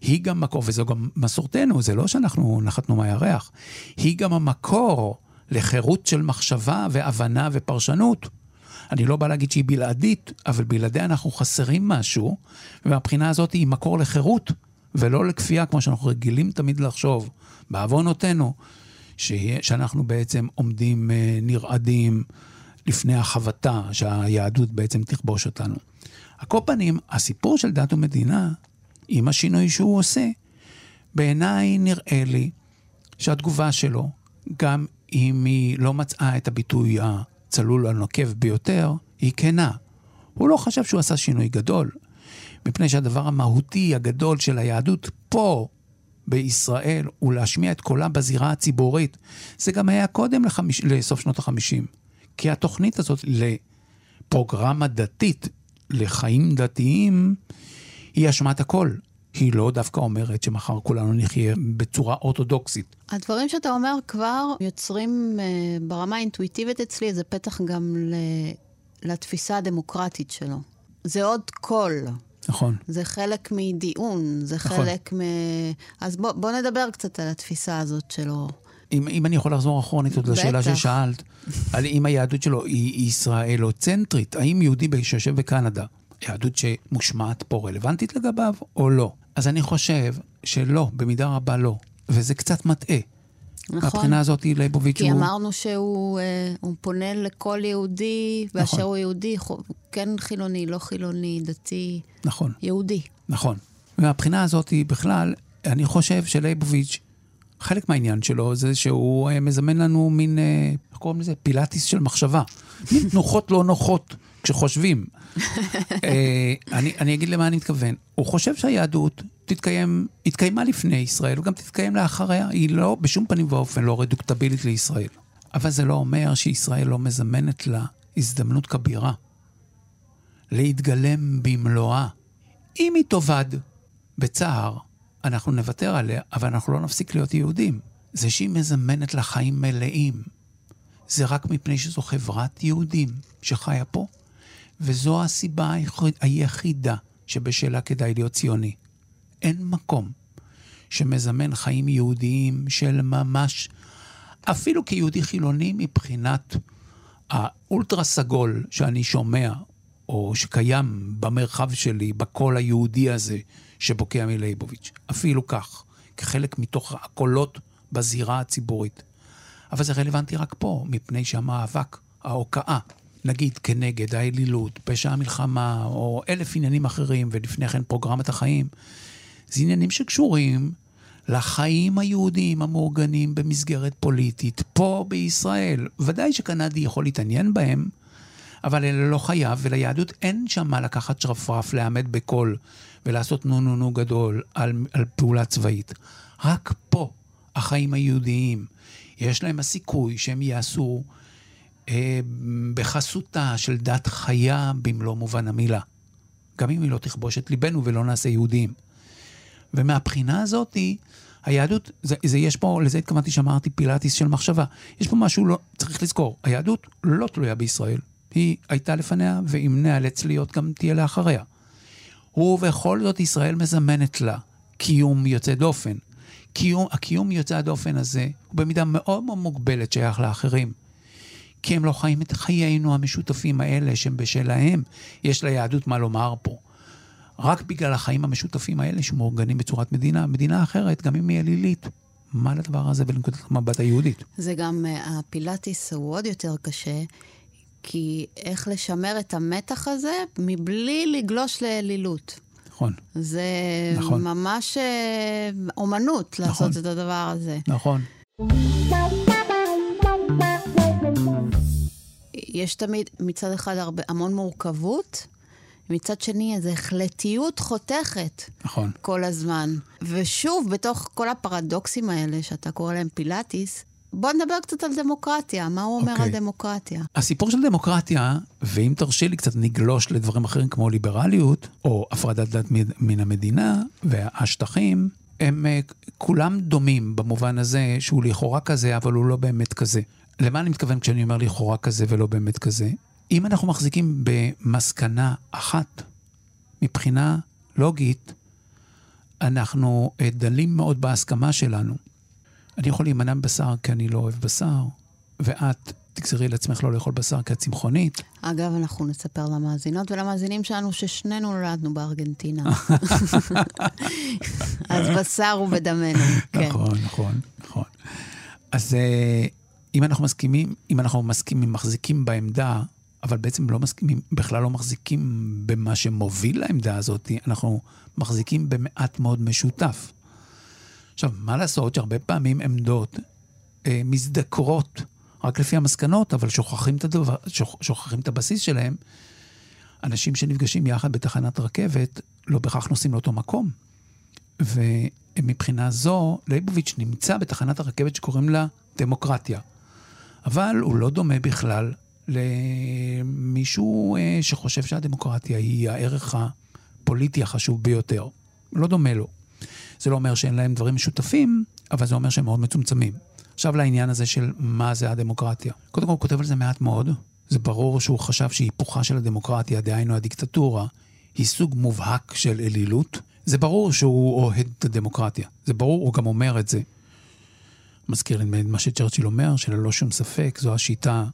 היא גם מקור, וזו גם מסורתנו, זה לא שאנחנו נחתנו מהירח, היא גם המקור לחירות של מחשבה והבנה ופרשנות. אני לא בא להגיד שהיא בלעדית, אבל בלעדיה אנחנו חסרים משהו, ומהבחינה הזאת היא מקור לחירות, ולא לכפייה, כמו שאנחנו רגילים תמיד לחשוב, בעוונותינו, שאנחנו בעצם עומדים אה, נרעדים לפני החבטה, שהיהדות בעצם תכבוש אותנו. על כל פנים, הסיפור של דת ומדינה, עם השינוי שהוא עושה, בעיניי נראה לי שהתגובה שלו, גם אם היא לא מצאה את הביטוי הצלול הנוקב ביותר, היא כנה. הוא לא חשב שהוא עשה שינוי גדול, מפני שהדבר המהותי הגדול של היהדות פה, בישראל, הוא להשמיע את קולה בזירה הציבורית. זה גם היה קודם לחמיש... לסוף שנות החמישים. כי התוכנית הזאת לפרוגרמה דתית לחיים דתיים היא אשמת הכל. היא לא דווקא אומרת שמחר כולנו נחיה בצורה אורתודוקסית. הדברים שאתה אומר כבר יוצרים uh, ברמה האינטואיטיבית אצלי איזה פתח גם ל... לתפיסה הדמוקרטית שלו. זה עוד קול. נכון. זה חלק מדיון, זה נכון. חלק מ... אז בוא, בוא נדבר קצת על התפיסה הזאת שלו. אם, אם אני יכול לחזור אחרונית עוד לשאלה ששאלת, על אם היהדות שלו היא ישראלוצנטרית, האם יהודי שיושב בקנדה, יהדות שמושמעת פה רלוונטית לגביו או לא? אז אני חושב שלא, במידה רבה לא, וזה קצת מטעה. נכון. מהבחינה הזאת ליבוביץ' הוא... כי אמרנו שהוא אה, פונה לכל יהודי, באשר נכון. הוא יהודי, כן חילוני, לא חילוני, דתי. נכון. יהודי. נכון. מהבחינה הזאת בכלל, אני חושב שלייבוביץ' חלק מהעניין שלו זה שהוא אה, מזמן לנו מין, אה, איך קוראים לזה? פילאטיס של מחשבה. מין [LAUGHS] תנוחות לא נוחות כשחושבים. אה, אני, אני אגיד למה אני מתכוון. הוא חושב שהיהדות תתקיים, התקיימה לפני ישראל וגם תתקיים לאחריה. היא לא, בשום פנים ואופן לא רדוקטבילית לישראל. אבל זה לא אומר שישראל לא מזמנת לה הזדמנות כבירה להתגלם במלואה. אם היא תאבד בצער, אנחנו נוותר עליה, אבל אנחנו לא נפסיק להיות יהודים. זה שהיא מזמנת לחיים מלאים, זה רק מפני שזו חברת יהודים שחיה פה, וזו הסיבה היחידה שבשלה כדאי להיות ציוני. אין מקום שמזמן חיים יהודיים של ממש, אפילו כיהודי חילוני מבחינת האולטרה סגול שאני שומע, או שקיים במרחב שלי, בקול היהודי הזה שבוקע מלייבוביץ'. אפילו כך, כחלק מתוך הקולות בזירה הציבורית. אבל זה רלוונטי רק פה, מפני שהמאבק, ההוקעה, נגיד כנגד האלילות, פשע המלחמה, או אלף עניינים אחרים, ולפני כן פרוגרמת החיים, זה עניינים שקשורים לחיים היהודיים המאורגנים במסגרת פוליטית פה בישראל. ודאי שקנדי יכול להתעניין בהם, אבל אלה לא חייב, וליהדות אין שם מה לקחת שרפרף, לעמד בקול ולעשות נו נו נו גדול על, על פעולה צבאית. רק פה החיים היהודיים, יש להם הסיכוי שהם יעשו אה, בחסותה של דת חיה במלוא מובן המילה. גם אם היא לא תכבוש את ליבנו ולא נעשה יהודים. ומהבחינה הזאתי, היהדות, זה, זה יש פה, לזה התכוונתי שאמרתי פילאטיס של מחשבה. יש פה משהו לא, צריך לזכור, היהדות לא תלויה בישראל. היא הייתה לפניה, ואם נאלץ להיות, גם תהיה לאחריה. ובכל זאת ישראל מזמנת לה קיום יוצא דופן. קיום, הקיום יוצא הדופן הזה הוא במידה מאוד מאוד מוגבלת שייך לאחרים. כי הם לא חיים את חיינו המשותפים האלה שהם בשלהם, יש ליהדות מה לומר פה. רק בגלל החיים המשותפים האלה שמאורגנים בצורת מדינה, מדינה אחרת, גם אם היא אלילית. מה לדבר הזה ולנקודת המבט היהודית? זה גם, אה, הפילאטיס הוא עוד יותר קשה, כי איך לשמר את המתח הזה מבלי לגלוש לאלילות. נכון. זה נכון. ממש אה, אומנות נכון. לעשות את הדבר הזה. נכון. יש תמיד מצד אחד הרבה, המון מורכבות, מצד שני איזו החלטיות חותכת. נכון. כל הזמן. ושוב, בתוך כל הפרדוקסים האלה, שאתה קורא להם פילאטיס, בוא נדבר קצת על דמוקרטיה, מה הוא אומר okay. על אוקיי. דמוקרטיה? הסיפור של דמוקרטיה, ואם תרשי לי קצת נגלוש לדברים אחרים כמו ליברליות, או הפרדת דת מן המדינה והשטחים, הם אה, כולם דומים במובן הזה שהוא לכאורה כזה, אבל הוא לא באמת כזה. למה אני מתכוון כשאני אומר לכאורה כזה ולא באמת כזה? אם אנחנו מחזיקים במסקנה אחת, מבחינה לוגית, אנחנו אה, דלים מאוד בהסכמה שלנו. אני יכול להימנע מבשר כי אני לא אוהב בשר, ואת תגזרי לעצמך לא לאכול בשר כי את צמחונית. אגב, אנחנו נספר למאזינות ולמאזינים שלנו ששנינו נולדנו בארגנטינה. [LAUGHS] אז בשר הוא בדמנו, כן. נכון, נכון, נכון. אז אה, אם אנחנו מסכימים, אם אנחנו מסכימים, מחזיקים בעמדה, אבל בעצם לא מסכימים, בכלל לא מחזיקים במה שמוביל לעמדה הזאת, אנחנו מחזיקים במעט מאוד משותף. עכשיו, מה לעשות שהרבה פעמים עמדות אה, מזדקרות רק לפי המסקנות, אבל שוכחים את, הדבר, שוכ, שוכחים את הבסיס שלהם. אנשים שנפגשים יחד בתחנת רכבת לא בהכרח נוסעים לאותו מקום. ומבחינה זו, ליבוביץ' נמצא בתחנת הרכבת שקוראים לה דמוקרטיה. אבל הוא לא דומה בכלל למישהו אה, שחושב שהדמוקרטיה היא הערך הפוליטי החשוב ביותר. לא דומה לו. זה לא אומר שאין להם דברים משותפים, אבל זה אומר שהם מאוד מצומצמים. עכשיו לעניין הזה של מה זה הדמוקרטיה. קודם כל הוא כותב על זה מעט מאוד. זה ברור שהוא חשב שהיפוכה של הדמוקרטיה, דהיינו הדיקטטורה, היא סוג מובהק של אלילות. זה ברור שהוא אוהד את הדמוקרטיה. זה ברור, הוא גם אומר את זה. מזכיר לי מה שצ'רצ'יל אומר, שללא שום ספק זו השיטה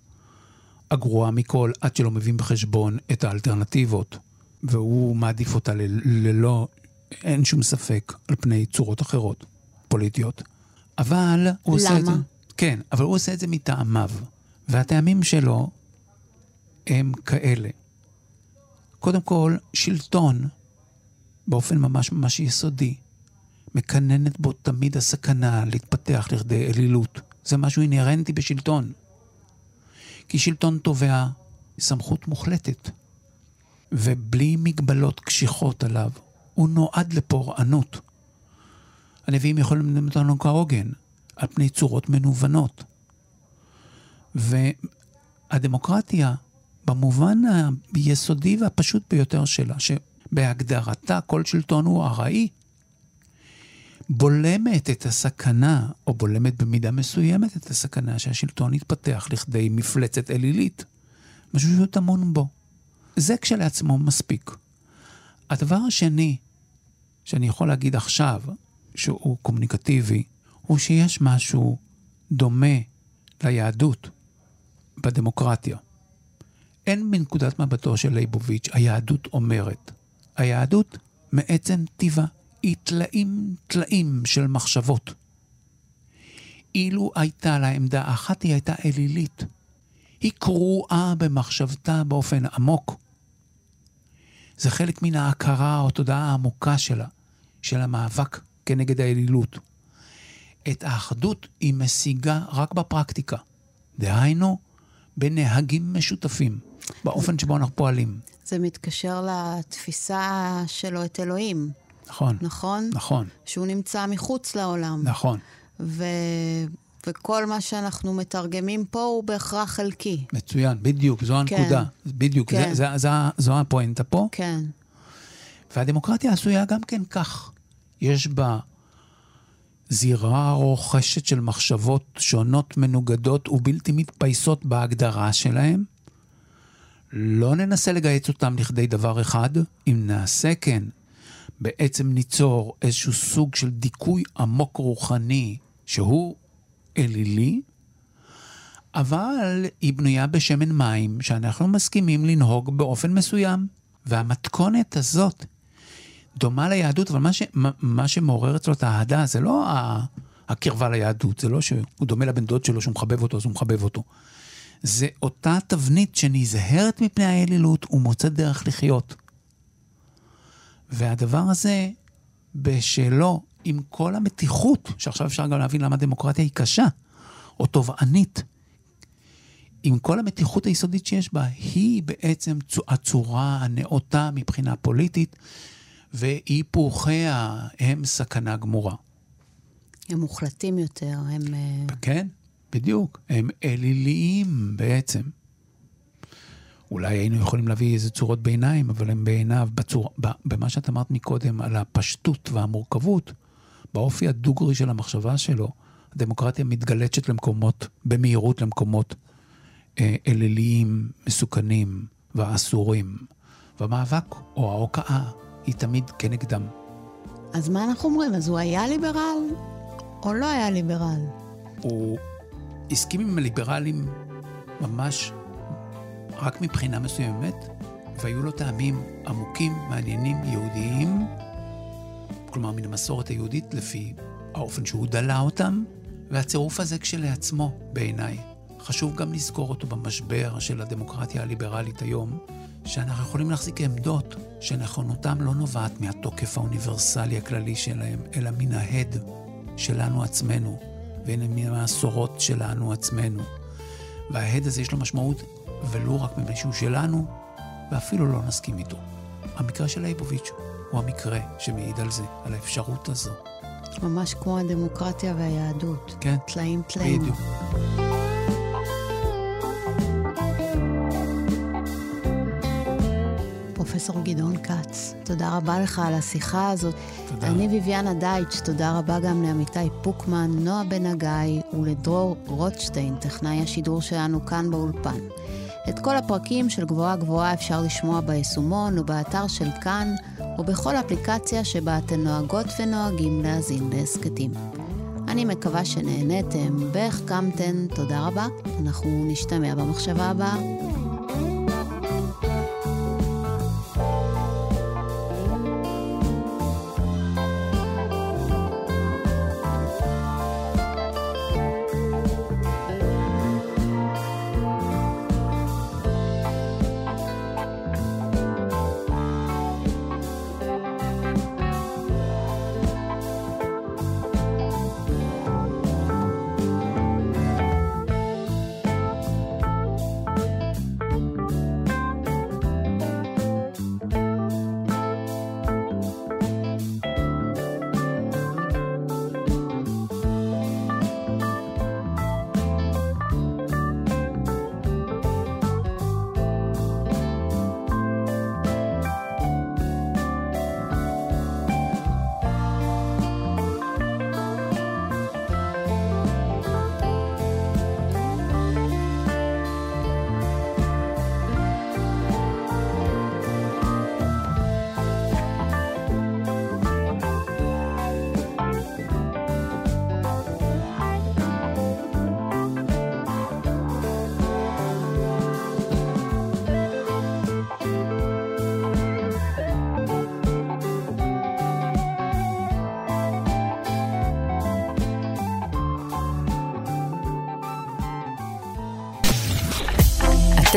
הגרועה מכל, עד שלא מבין בחשבון את האלטרנטיבות, והוא מעדיף אותה ללא אין שום ספק, על פני צורות אחרות, פוליטיות. אבל הוא עושה את זה... למה? כן, אבל הוא עושה את זה מטעמיו. והטעמים שלו הם כאלה. קודם כל, שלטון, באופן ממש ממש יסודי, מקננת בו תמיד הסכנה להתפתח לכדי אלילות. זה משהו אינהרנטי בשלטון. כי שלטון תובע סמכות מוחלטת, ובלי מגבלות קשיחות עליו. הוא נועד לפורענות. הנביאים יכולים ללמד אותנו כהוגן, על פני צורות מנוונות. והדמוקרטיה, במובן היסודי והפשוט ביותר שלה, שבהגדרתה כל שלטון הוא ארעי, בולמת את הסכנה, או בולמת במידה מסוימת את הסכנה שהשלטון יתפתח לכדי מפלצת אלילית, משהו שהוא טמון בו. זה כשלעצמו מספיק. הדבר השני שאני יכול להגיד עכשיו, שהוא קומוניקטיבי, הוא שיש משהו דומה ליהדות בדמוקרטיה. אין מנקודת מבטו של ליבוביץ', היהדות אומרת. היהדות מעצם טיבה היא טלאים טלאים של מחשבות. אילו הייתה לה עמדה אחת, היא הייתה אלילית. היא קרועה במחשבתה באופן עמוק. זה חלק מן ההכרה או תודעה העמוקה שלה, של המאבק כנגד האלילות. את האחדות היא משיגה רק בפרקטיקה. דהיינו, בנהגים משותפים, באופן שבו אנחנו פועלים. זה מתקשר לתפיסה שלו את אלוהים. נכון. נכון? נכון. שהוא נמצא מחוץ לעולם. נכון. וכל מה שאנחנו מתרגמים פה הוא בהכרח חלקי. מצוין, בדיוק, זו כן. הנקודה. בדיוק, כן. זה, זה, זה, זו הפואנטה פה. כן. והדמוקרטיה עשויה גם כן כך. יש בה זירה רוכשת של מחשבות שונות, מנוגדות ובלתי מתפייסות בהגדרה שלהן. לא ננסה לגייס אותם לכדי דבר אחד, אם נעשה כן, בעצם ניצור איזשהו סוג של דיכוי עמוק רוחני, שהוא אלילי, אבל היא בנויה בשמן מים, שאנחנו מסכימים לנהוג באופן מסוים. והמתכונת הזאת דומה ליהדות, אבל מה, ש, מה, שמעורר אצלו את האהדה זה לא ה- הקרבה ליהדות, זה לא שהוא דומה לבן דוד שלו, שהוא מחבב אותו, אז הוא מחבב אותו. זה אותה תבנית שנזהרת מפני האלילות ומוצאת דרך לחיות. והדבר הזה, בשלו, עם כל המתיחות, שעכשיו אפשר גם להבין למה דמוקרטיה היא קשה, או תובענית, עם כל המתיחות היסודית שיש בה, היא בעצם הצורה הנאותה מבחינה פוליטית, והיפוכיה הם סכנה גמורה. הם מוחלטים יותר, הם... אה, כן, בדיוק. הם אליליים בעצם. אולי היינו יכולים להביא איזה צורות ביניים, אבל הם בעיניו, בצור... במה שאת אמרת מקודם, על הפשטות והמורכבות, באופי הדוגרי של המחשבה שלו, הדמוקרטיה מתגלצת למקומות, במהירות למקומות אה, אליליים, מסוכנים ואסורים. והמאבק, או ההוקעה, היא תמיד כנגדם. אז מה אנחנו אומרים? אז הוא היה ליברל או לא היה ליברל? הוא הסכים עם הליברלים ממש רק מבחינה מסוימת, והיו לו טעמים עמוקים, מעניינים, יהודיים, כלומר מן המסורת היהודית לפי האופן שהוא דלה אותם, והצירוף הזה כשלעצמו, בעיניי, חשוב גם לזכור אותו במשבר של הדמוקרטיה הליברלית היום, שאנחנו יכולים להחזיק עמדות שנכונותם לא נובעת מהתוקף האוניברסלי הכללי שלהם, אלא מן ההד שלנו עצמנו, ומן המסורות שלנו עצמנו. וההד הזה יש לו משמעות ולו רק מפני שהוא שלנו, ואפילו לא נסכים איתו. המקרה של ליבוביץ' הוא המקרה שמעיד על זה, על האפשרות הזו. ממש כמו הדמוקרטיה והיהדות. כן, טלאים טלאים. בדיוק. פרופסור גדעון כץ, תודה רבה לך על השיחה הזאת. תודה. אני ביביאנה דייטש, תודה רבה גם לעמיתי פוקמן, נועה בן הגיא ולדרור רוטשטיין, טכנאי השידור שלנו כאן באולפן. את כל הפרקים של גבוהה גבוהה אפשר לשמוע ביישומון ובאתר של כאן, או בכל אפליקציה שבה אתן נוהגות ונוהגים להאזין להסכתים. אני מקווה שנהניתם והחכמתן, תודה רבה. אנחנו נשתמע במחשבה הבאה.